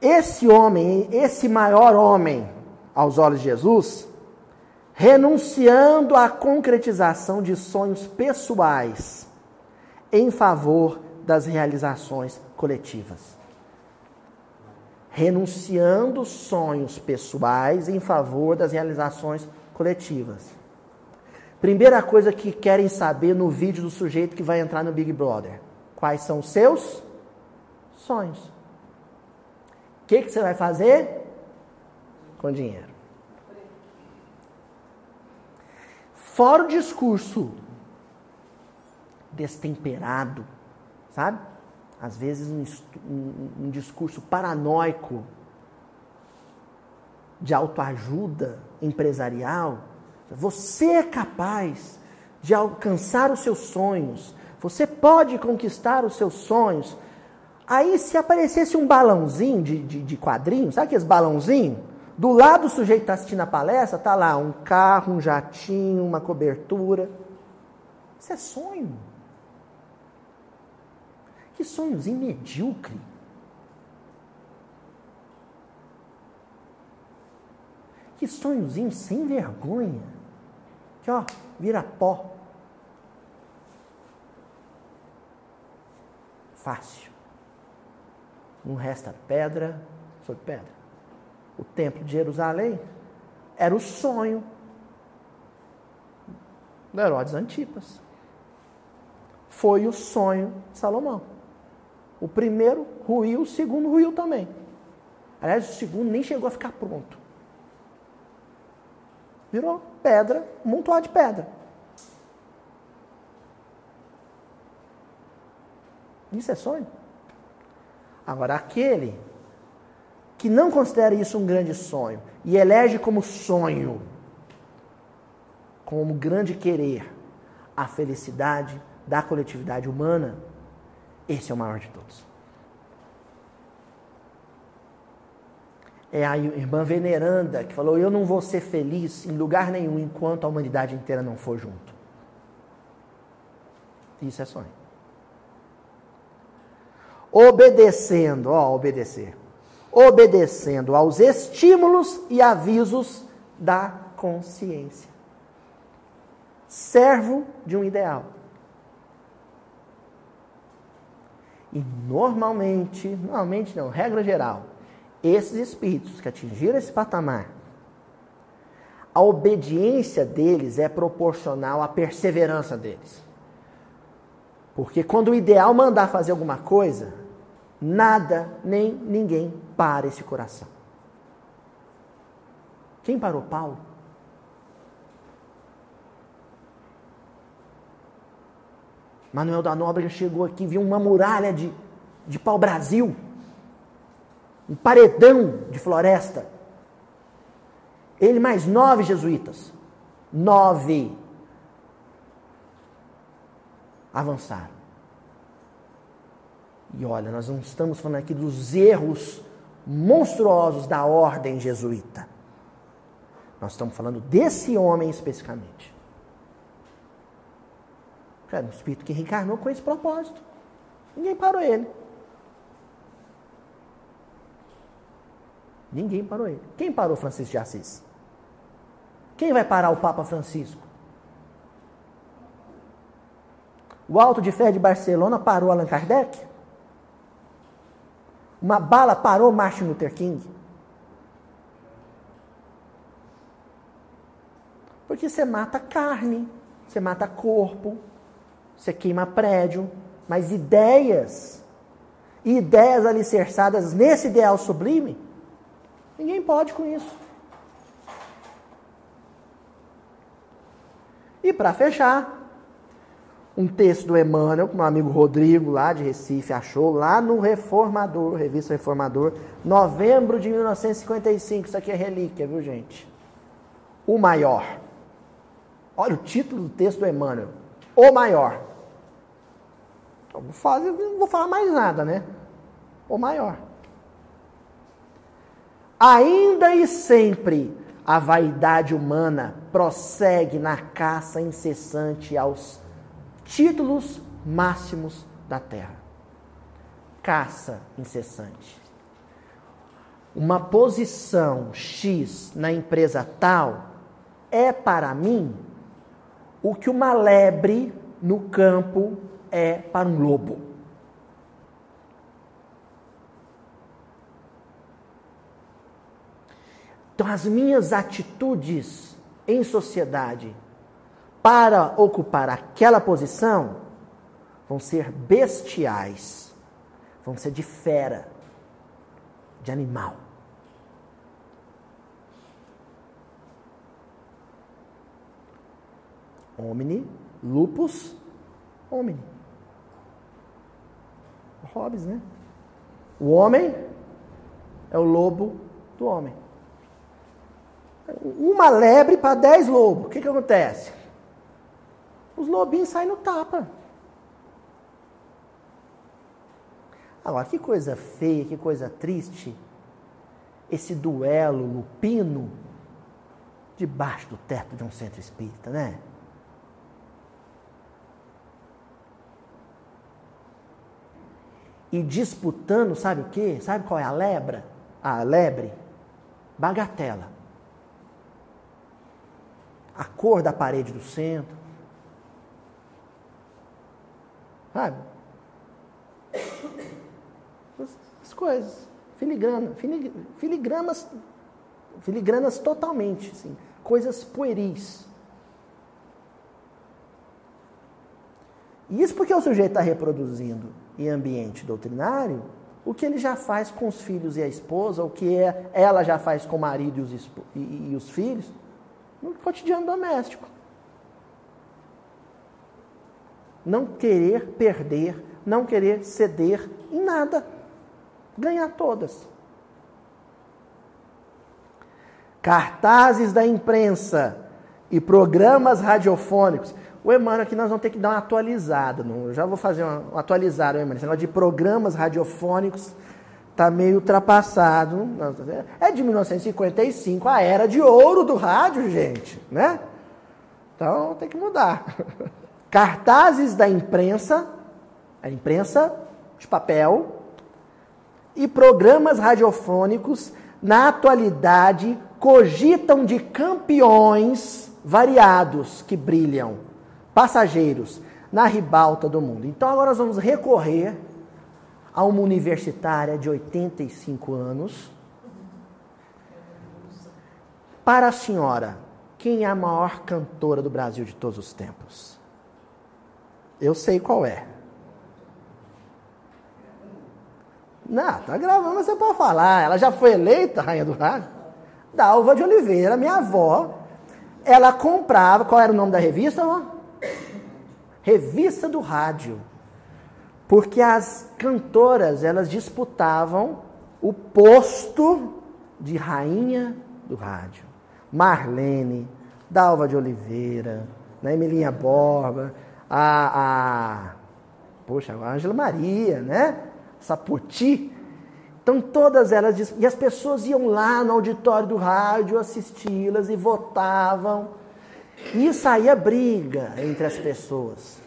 esse homem, esse maior homem aos olhos de Jesus, renunciando à concretização de sonhos pessoais em favor das realizações coletivas renunciando sonhos pessoais em favor das realizações coletivas. Primeira coisa que querem saber no vídeo do sujeito que vai entrar no Big Brother: quais são os seus sonhos? O que, que você vai fazer com dinheiro? Fora o discurso destemperado, sabe? às vezes, um, um, um discurso paranoico de autoajuda empresarial. Você é capaz de alcançar os seus sonhos. Você pode conquistar os seus sonhos Aí, se aparecesse um balãozinho de, de, de quadrinho, sabe aqueles balãozinhos? Do lado do sujeito que está assistindo a palestra, tá lá um carro, um jatinho, uma cobertura. Isso é sonho. Que sonhozinho medíocre. Que sonhozinho sem vergonha. Que ó, vira pó. Fácil. Não resta pedra sobre pedra. O templo de Jerusalém era o sonho do Herodes Antipas. Foi o sonho de Salomão. O primeiro ruiu, o segundo ruiu também. Aliás, o segundo nem chegou a ficar pronto. Virou pedra, um montoado de pedra. Isso é sonho? Agora, aquele que não considera isso um grande sonho e elege como sonho, como grande querer, a felicidade da coletividade humana, esse é o maior de todos. É a irmã veneranda que falou: Eu não vou ser feliz em lugar nenhum enquanto a humanidade inteira não for junto. Isso é sonho obedecendo, ó, obedecer, obedecendo aos estímulos e avisos da consciência. Servo de um ideal. E normalmente, normalmente não, regra geral, esses espíritos que atingiram esse patamar, a obediência deles é proporcional à perseverança deles. Porque quando o ideal mandar fazer alguma coisa, nada nem ninguém para esse coração. Quem parou Paulo? Manuel da Nóbrega chegou aqui, viu uma muralha de, de pau-brasil, um paredão de floresta. Ele mais nove jesuítas. Nove avançaram. E olha, nós não estamos falando aqui dos erros monstruosos da ordem jesuíta. Nós estamos falando desse homem especificamente. Era um espírito que reencarnou com esse propósito. Ninguém parou ele. Ninguém parou ele. Quem parou Francisco de Assis? Quem vai parar o Papa Francisco? O Alto de Fé de Barcelona parou Allan Kardec? Uma bala parou Martin Luther King? Porque você mata carne, você mata corpo, você queima prédio, mas ideias, ideias alicerçadas nesse ideal sublime, ninguém pode com isso. E para fechar, um texto do Emmanuel, que meu amigo Rodrigo, lá de Recife, achou, lá no Reformador, revista Reformador, novembro de 1955. Isso aqui é relíquia, viu, gente? O maior. Olha o título do texto do Emmanuel. O maior. Então, vou fazer, não vou falar mais nada, né? O maior. Ainda e sempre a vaidade humana prossegue na caça incessante aos títulos máximos da terra. Caça incessante. Uma posição X na empresa tal é para mim o que uma lebre no campo é para um lobo. Então, as minhas atitudes em sociedade para ocupar aquela posição vão ser bestiais, vão ser de fera, de animal. Homini, lupus, homini. Hobbes, né? O homem é o lobo do homem. Uma lebre para dez lobos. O que, que acontece? Os lobinhos saem no tapa. Agora, que coisa feia, que coisa triste, esse duelo lupino debaixo do teto de um centro espírita, né? E disputando, sabe o quê? Sabe qual é a lebra? A lebre? Bagatela. A cor da parede do centro. Sabe? As coisas. Filigrana. Filigramas. Filigranas totalmente. Assim, coisas pueris. Isso porque o sujeito está reproduzindo em ambiente doutrinário o que ele já faz com os filhos e a esposa, o que é, ela já faz com o marido e os, e, e os filhos, no cotidiano doméstico. Não querer perder, não querer ceder em nada, ganhar todas. Cartazes da imprensa e programas radiofônicos. O Emmanuel aqui nós vamos ter que dar uma atualizada. Não? Eu já vou fazer uma, uma atualizada, Emmanuel. Esse negócio de programas radiofônicos está meio ultrapassado. É de 1955, a era de ouro do rádio, gente, né? Então tem que mudar. [laughs] Cartazes da imprensa, a imprensa de papel, e programas radiofônicos, na atualidade, cogitam de campeões variados que brilham passageiros na ribalta do mundo. Então agora nós vamos recorrer a uma universitária de 85 anos. Para a senhora, quem é a maior cantora do Brasil de todos os tempos? Eu sei qual é. Não, tá gravando, você pode falar. Ela já foi eleita rainha do rádio. Dalva de Oliveira, minha avó. Ela comprava, qual era o nome da revista, amor? revista do rádio. Porque as cantoras, elas disputavam o posto de rainha do rádio. Marlene, Dalva de Oliveira, né, Emilinha Borba, a, a poxa, a Ângela Maria, né? Sapoti. Então todas elas, e as pessoas iam lá no auditório do rádio assisti-las e votavam e saía briga entre as pessoas.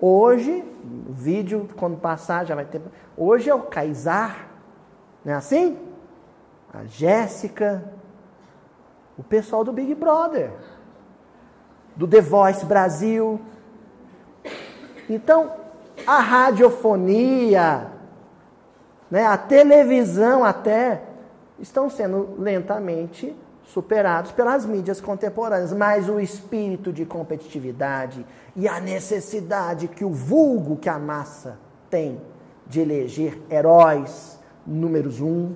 Hoje, o vídeo, quando passar, já vai ter. Hoje é o Kaysar, não é assim? A Jéssica, o pessoal do Big Brother, do The Voice Brasil. Então, a radiofonia, né, a televisão até, estão sendo lentamente superados pelas mídias contemporâneas, mas o espírito de competitividade e a necessidade que o vulgo, que a massa tem de eleger heróis números um,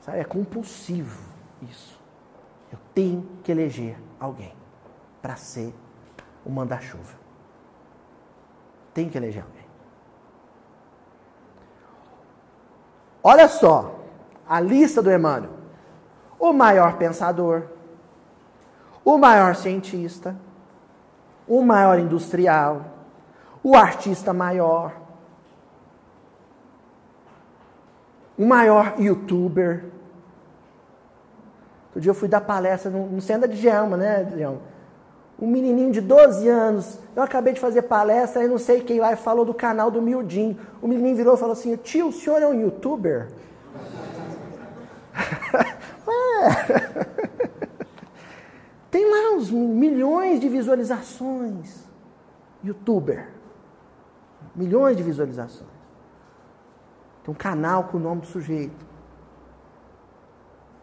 sabe, é compulsivo isso. Tenho que eleger alguém para ser o manda-chuva. Tem que eleger alguém. Olha só, a lista do Emmanuel. O maior pensador, o maior cientista, o maior industrial, o artista maior, o maior youtuber. Outro dia eu fui dar palestra no, no Senda de Gelma, né, Leão? Um menininho de 12 anos. Eu acabei de fazer palestra e não sei quem lá falou do canal do Mildinho. O menininho virou e falou assim: Tio, o senhor é um youtuber? [laughs] é. Tem lá uns milhões de visualizações. Youtuber. Milhões de visualizações. Tem um canal com o nome do sujeito.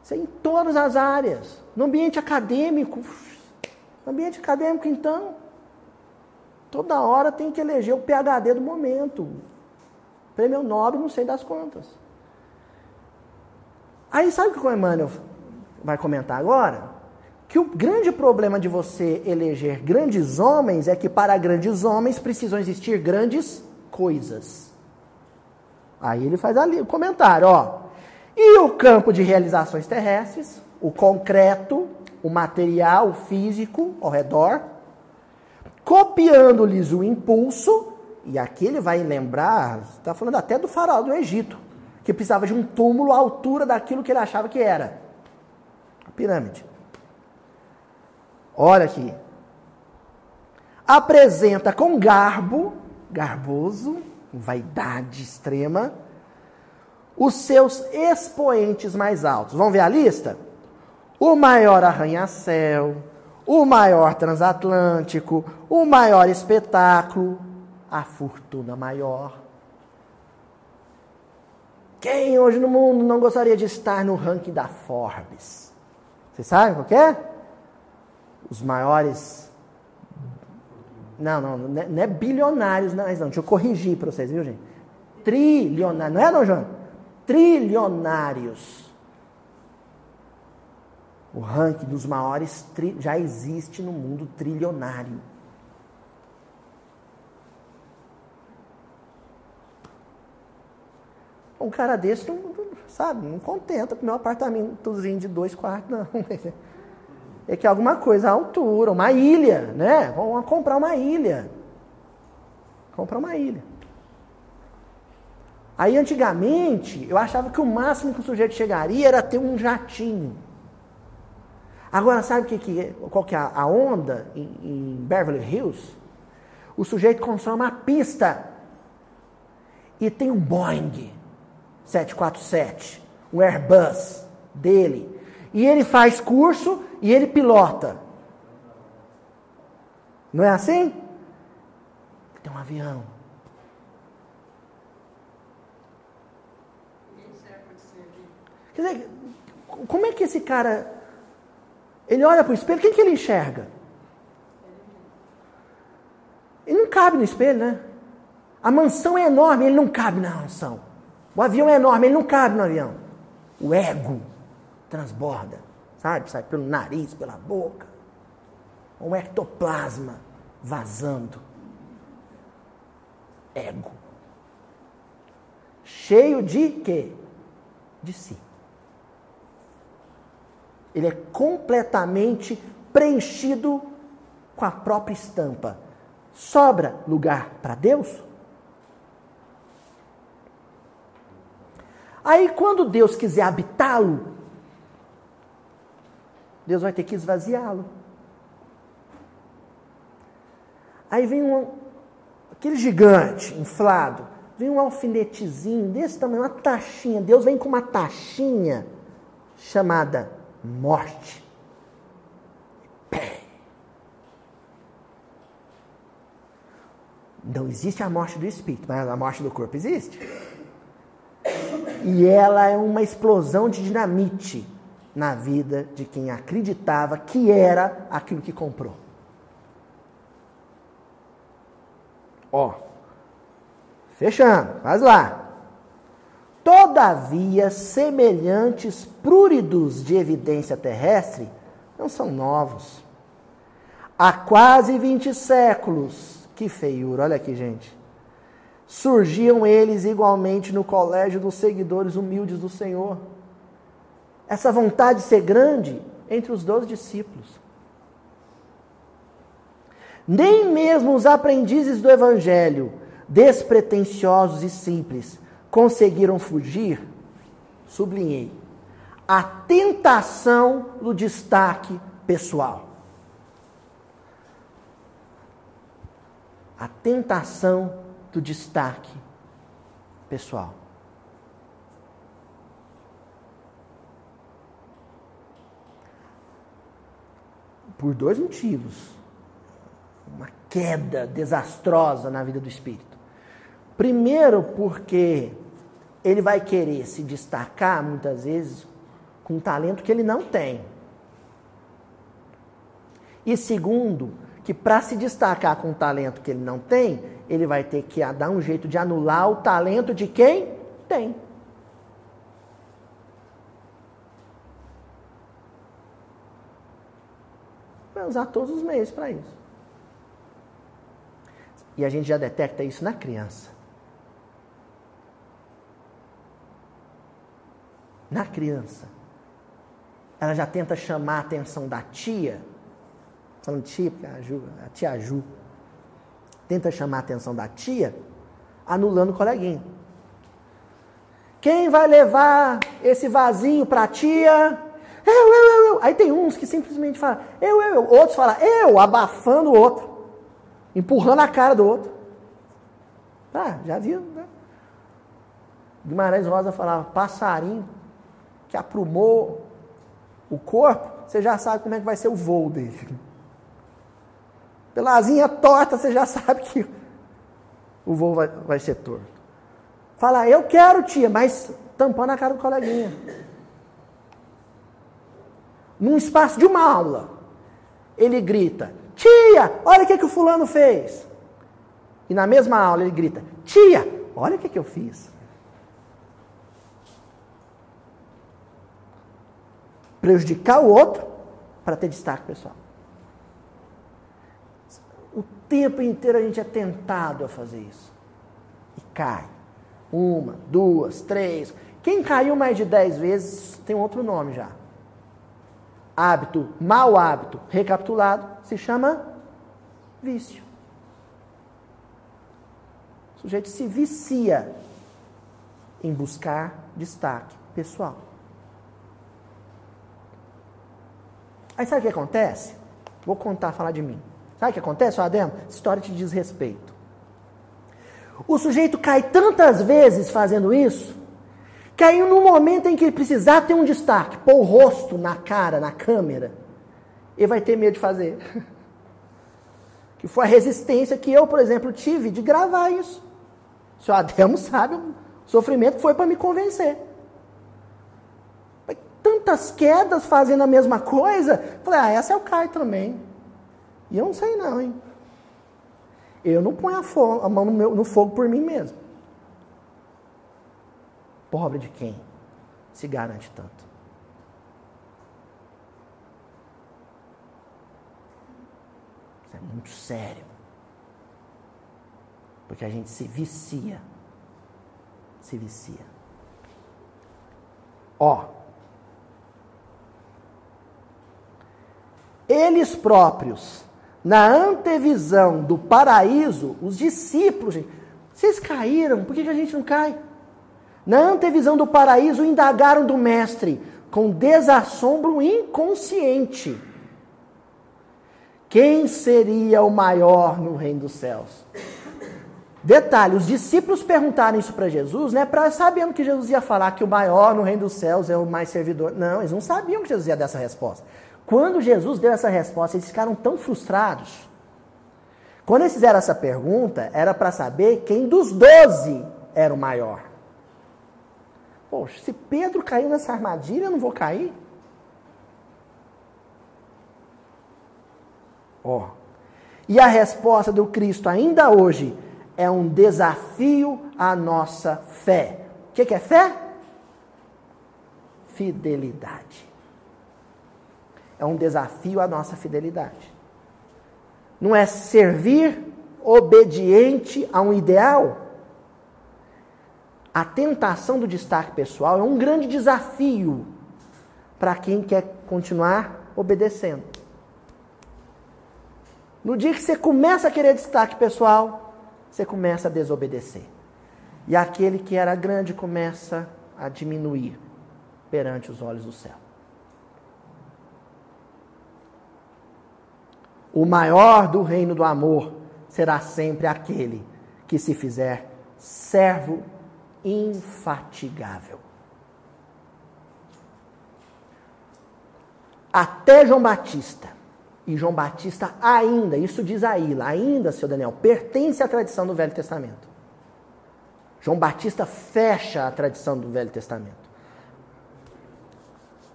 Isso é em todas as áreas. No ambiente acadêmico. No ambiente acadêmico, então. Toda hora tem que eleger o PHD do momento. Prêmio Nobel, não sei das contas. Aí sabe o que o Emmanuel vai comentar agora? Que o grande problema de você eleger grandes homens é que para grandes homens precisam existir grandes coisas. Aí ele faz ali o comentário, ó. E o campo de realizações terrestres, o concreto, o material, o físico ao redor, copiando-lhes o impulso, e aqui ele vai lembrar, está falando até do faraó do Egito, que precisava de um túmulo à altura daquilo que ele achava que era a pirâmide. Olha aqui. Apresenta com garbo, garboso, vaidade extrema, os seus expoentes mais altos. Vamos ver a lista? O maior arranha-céu, o maior transatlântico, o maior espetáculo, a fortuna maior. Quem hoje no mundo não gostaria de estar no ranking da Forbes? Vocês sabem qual é? Os maiores. Não, não, não é bilionários, não, não. Deixa eu corrigir para vocês, viu, gente? Trilionários. Não é, não, João? Trilionários. O ranking dos maiores já existe no mundo trilionário. Um cara desse, não, sabe, não contenta com meu apartamentozinho de dois quartos, não. [laughs] É que alguma coisa à altura, uma ilha, né? Vamos comprar uma ilha. Comprar uma ilha. Aí antigamente, eu achava que o máximo que o sujeito chegaria era ter um jatinho. Agora, sabe que, que, é? qual que é a onda em, em Beverly Hills? O sujeito constrói uma pista e tem um Boeing 747, um Airbus dele. E ele faz curso e ele pilota. Não é assim? Tem um avião. Quer dizer, como é que esse cara. Ele olha para o espelho, quem que ele enxerga? Ele não cabe no espelho, né? A mansão é enorme, ele não cabe na mansão. O avião é enorme, ele não cabe no avião. O ego transborda, sabe? Sai pelo nariz, pela boca. Um ectoplasma vazando. Ego. Cheio de quê? De si. Ele é completamente preenchido com a própria estampa. Sobra lugar para Deus? Aí, quando Deus quiser habitá-lo, Deus vai ter que esvaziá-lo. Aí vem um, aquele gigante inflado, vem um alfinetezinho desse tamanho, uma taxinha. Deus vem com uma taxinha chamada morte. Não existe a morte do espírito, mas a morte do corpo existe. E ela é uma explosão de dinamite na vida de quem acreditava que era aquilo que comprou. Ó, fechando, faz lá. Todavia, semelhantes pruridos de evidência terrestre não são novos. Há quase 20 séculos, que feiura, olha aqui, gente. Surgiam eles igualmente no colégio dos seguidores humildes do Senhor. Essa vontade de ser grande entre os doze discípulos. Nem mesmo os aprendizes do Evangelho, despretensiosos e simples, conseguiram fugir, sublinhei, a tentação do destaque pessoal. A tentação do destaque pessoal. Por dois motivos. Uma queda desastrosa na vida do espírito. Primeiro, porque ele vai querer se destacar muitas vezes com um talento que ele não tem. E segundo, que para se destacar com um talento que ele não tem, ele vai ter que dar um jeito de anular o talento de quem tem. Vai usar todos os meios para isso. E a gente já detecta isso na criança. Na criança. Ela já tenta chamar a atenção da tia, falando tia, a, Ju, a tia Ju, tenta chamar a atenção da tia, anulando o coleguinha. Quem vai levar esse vasinho para a tia? Eu, eu, eu, eu. Aí tem uns que simplesmente falam, eu, eu, eu. Outros falam, eu, abafando o outro. Empurrando a cara do outro. Ah, já viu, né? Guimarães Rosa falava, passarinho que aprumou o corpo, você já sabe como é que vai ser o voo dele. Pela asinha torta, você já sabe que o voo vai, vai ser torto. Fala, eu quero, tia, mas tampando a cara do coleguinha. Num espaço de uma aula, ele grita, tia, olha o que, que o fulano fez. E na mesma aula ele grita, tia, olha o que, que eu fiz. Prejudicar o outro para ter destaque pessoal. O tempo inteiro a gente é tentado a fazer isso. E cai. Uma, duas, três. Quem caiu mais de dez vezes tem outro nome já. Hábito, mau hábito, recapitulado, se chama vício. O sujeito se vicia em buscar destaque pessoal. Aí sabe o que acontece? Vou contar, falar de mim. Sabe o que acontece, Ademo? História te diz respeito. O sujeito cai tantas vezes fazendo isso, caiu no momento em que ele precisar ter um destaque, pôr o rosto na cara, na câmera, ele vai ter medo de fazer. [laughs] que foi a resistência que eu, por exemplo, tive de gravar isso. O senhor Adelmo sabe o sofrimento que foi para me convencer. Tantas quedas fazendo a mesma coisa. Falei, ah, essa eu caio também. E eu não sei não, hein? Eu não ponho a, fogo, a mão no, meu, no fogo por mim mesmo. Pobre de quem se garante tanto. Isso é muito sério. Porque a gente se vicia. Se vicia. Ó. Eles próprios na antevisão do paraíso, os discípulos, gente, vocês caíram, por que, a gente não cai? Na antevisão do paraíso, indagaram do mestre, com desassombro inconsciente. Quem seria o maior no reino dos céus? Detalhe, os discípulos perguntaram isso para Jesus, né, para sabendo que Jesus ia falar que o maior no reino dos céus é o mais servidor. Não, eles não sabiam que Jesus ia dar essa resposta. Quando Jesus deu essa resposta, eles ficaram tão frustrados. Quando eles fizeram essa pergunta, era para saber quem dos doze era o maior. Poxa, se Pedro caiu nessa armadilha, eu não vou cair? Ó. Oh. E a resposta do Cristo ainda hoje é um desafio à nossa fé. O que, que é fé? Fidelidade é um desafio à nossa fidelidade. Não é servir obediente a um ideal. A tentação do destaque pessoal é um grande desafio para quem quer continuar obedecendo. No dia que você começa a querer destaque pessoal, você começa a desobedecer. E aquele que era grande começa a diminuir perante os olhos do céu. O maior do reino do amor será sempre aquele que se fizer servo infatigável. Até João Batista, e João Batista ainda, isso diz aí, ainda, seu Daniel, pertence à tradição do Velho Testamento. João Batista fecha a tradição do Velho Testamento.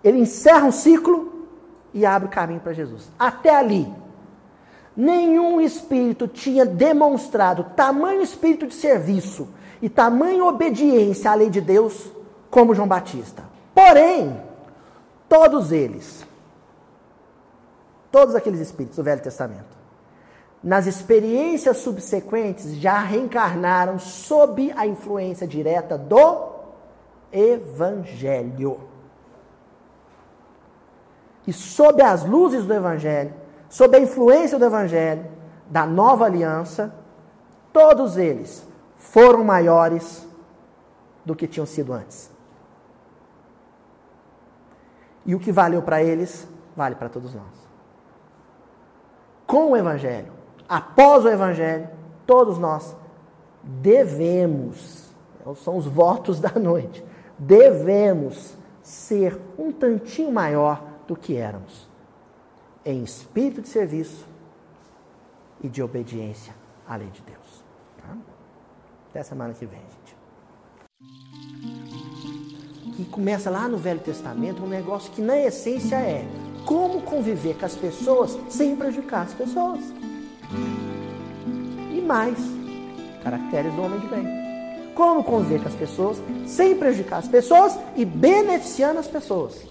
Ele encerra um ciclo e abre o caminho para Jesus. Até ali, nenhum espírito tinha demonstrado tamanho espírito de serviço e tamanho obediência à lei de Deus como João Batista. Porém, todos eles, todos aqueles espíritos do Velho Testamento, nas experiências subsequentes já reencarnaram sob a influência direta do Evangelho. E sob as luzes do Evangelho, sob a influência do Evangelho, da nova aliança, todos eles foram maiores do que tinham sido antes. E o que valeu para eles, vale para todos nós. Com o Evangelho, após o Evangelho, todos nós devemos, são os votos [laughs] da noite, devemos ser um tantinho maior do que éramos, em espírito de serviço e de obediência à lei de Deus. Tá? Até semana que vem, gente. Que começa lá no Velho Testamento um negócio que, na essência, é como conviver com as pessoas sem prejudicar as pessoas. E mais, caracteres do homem de bem. Como conviver com as pessoas sem prejudicar as pessoas e beneficiando as pessoas.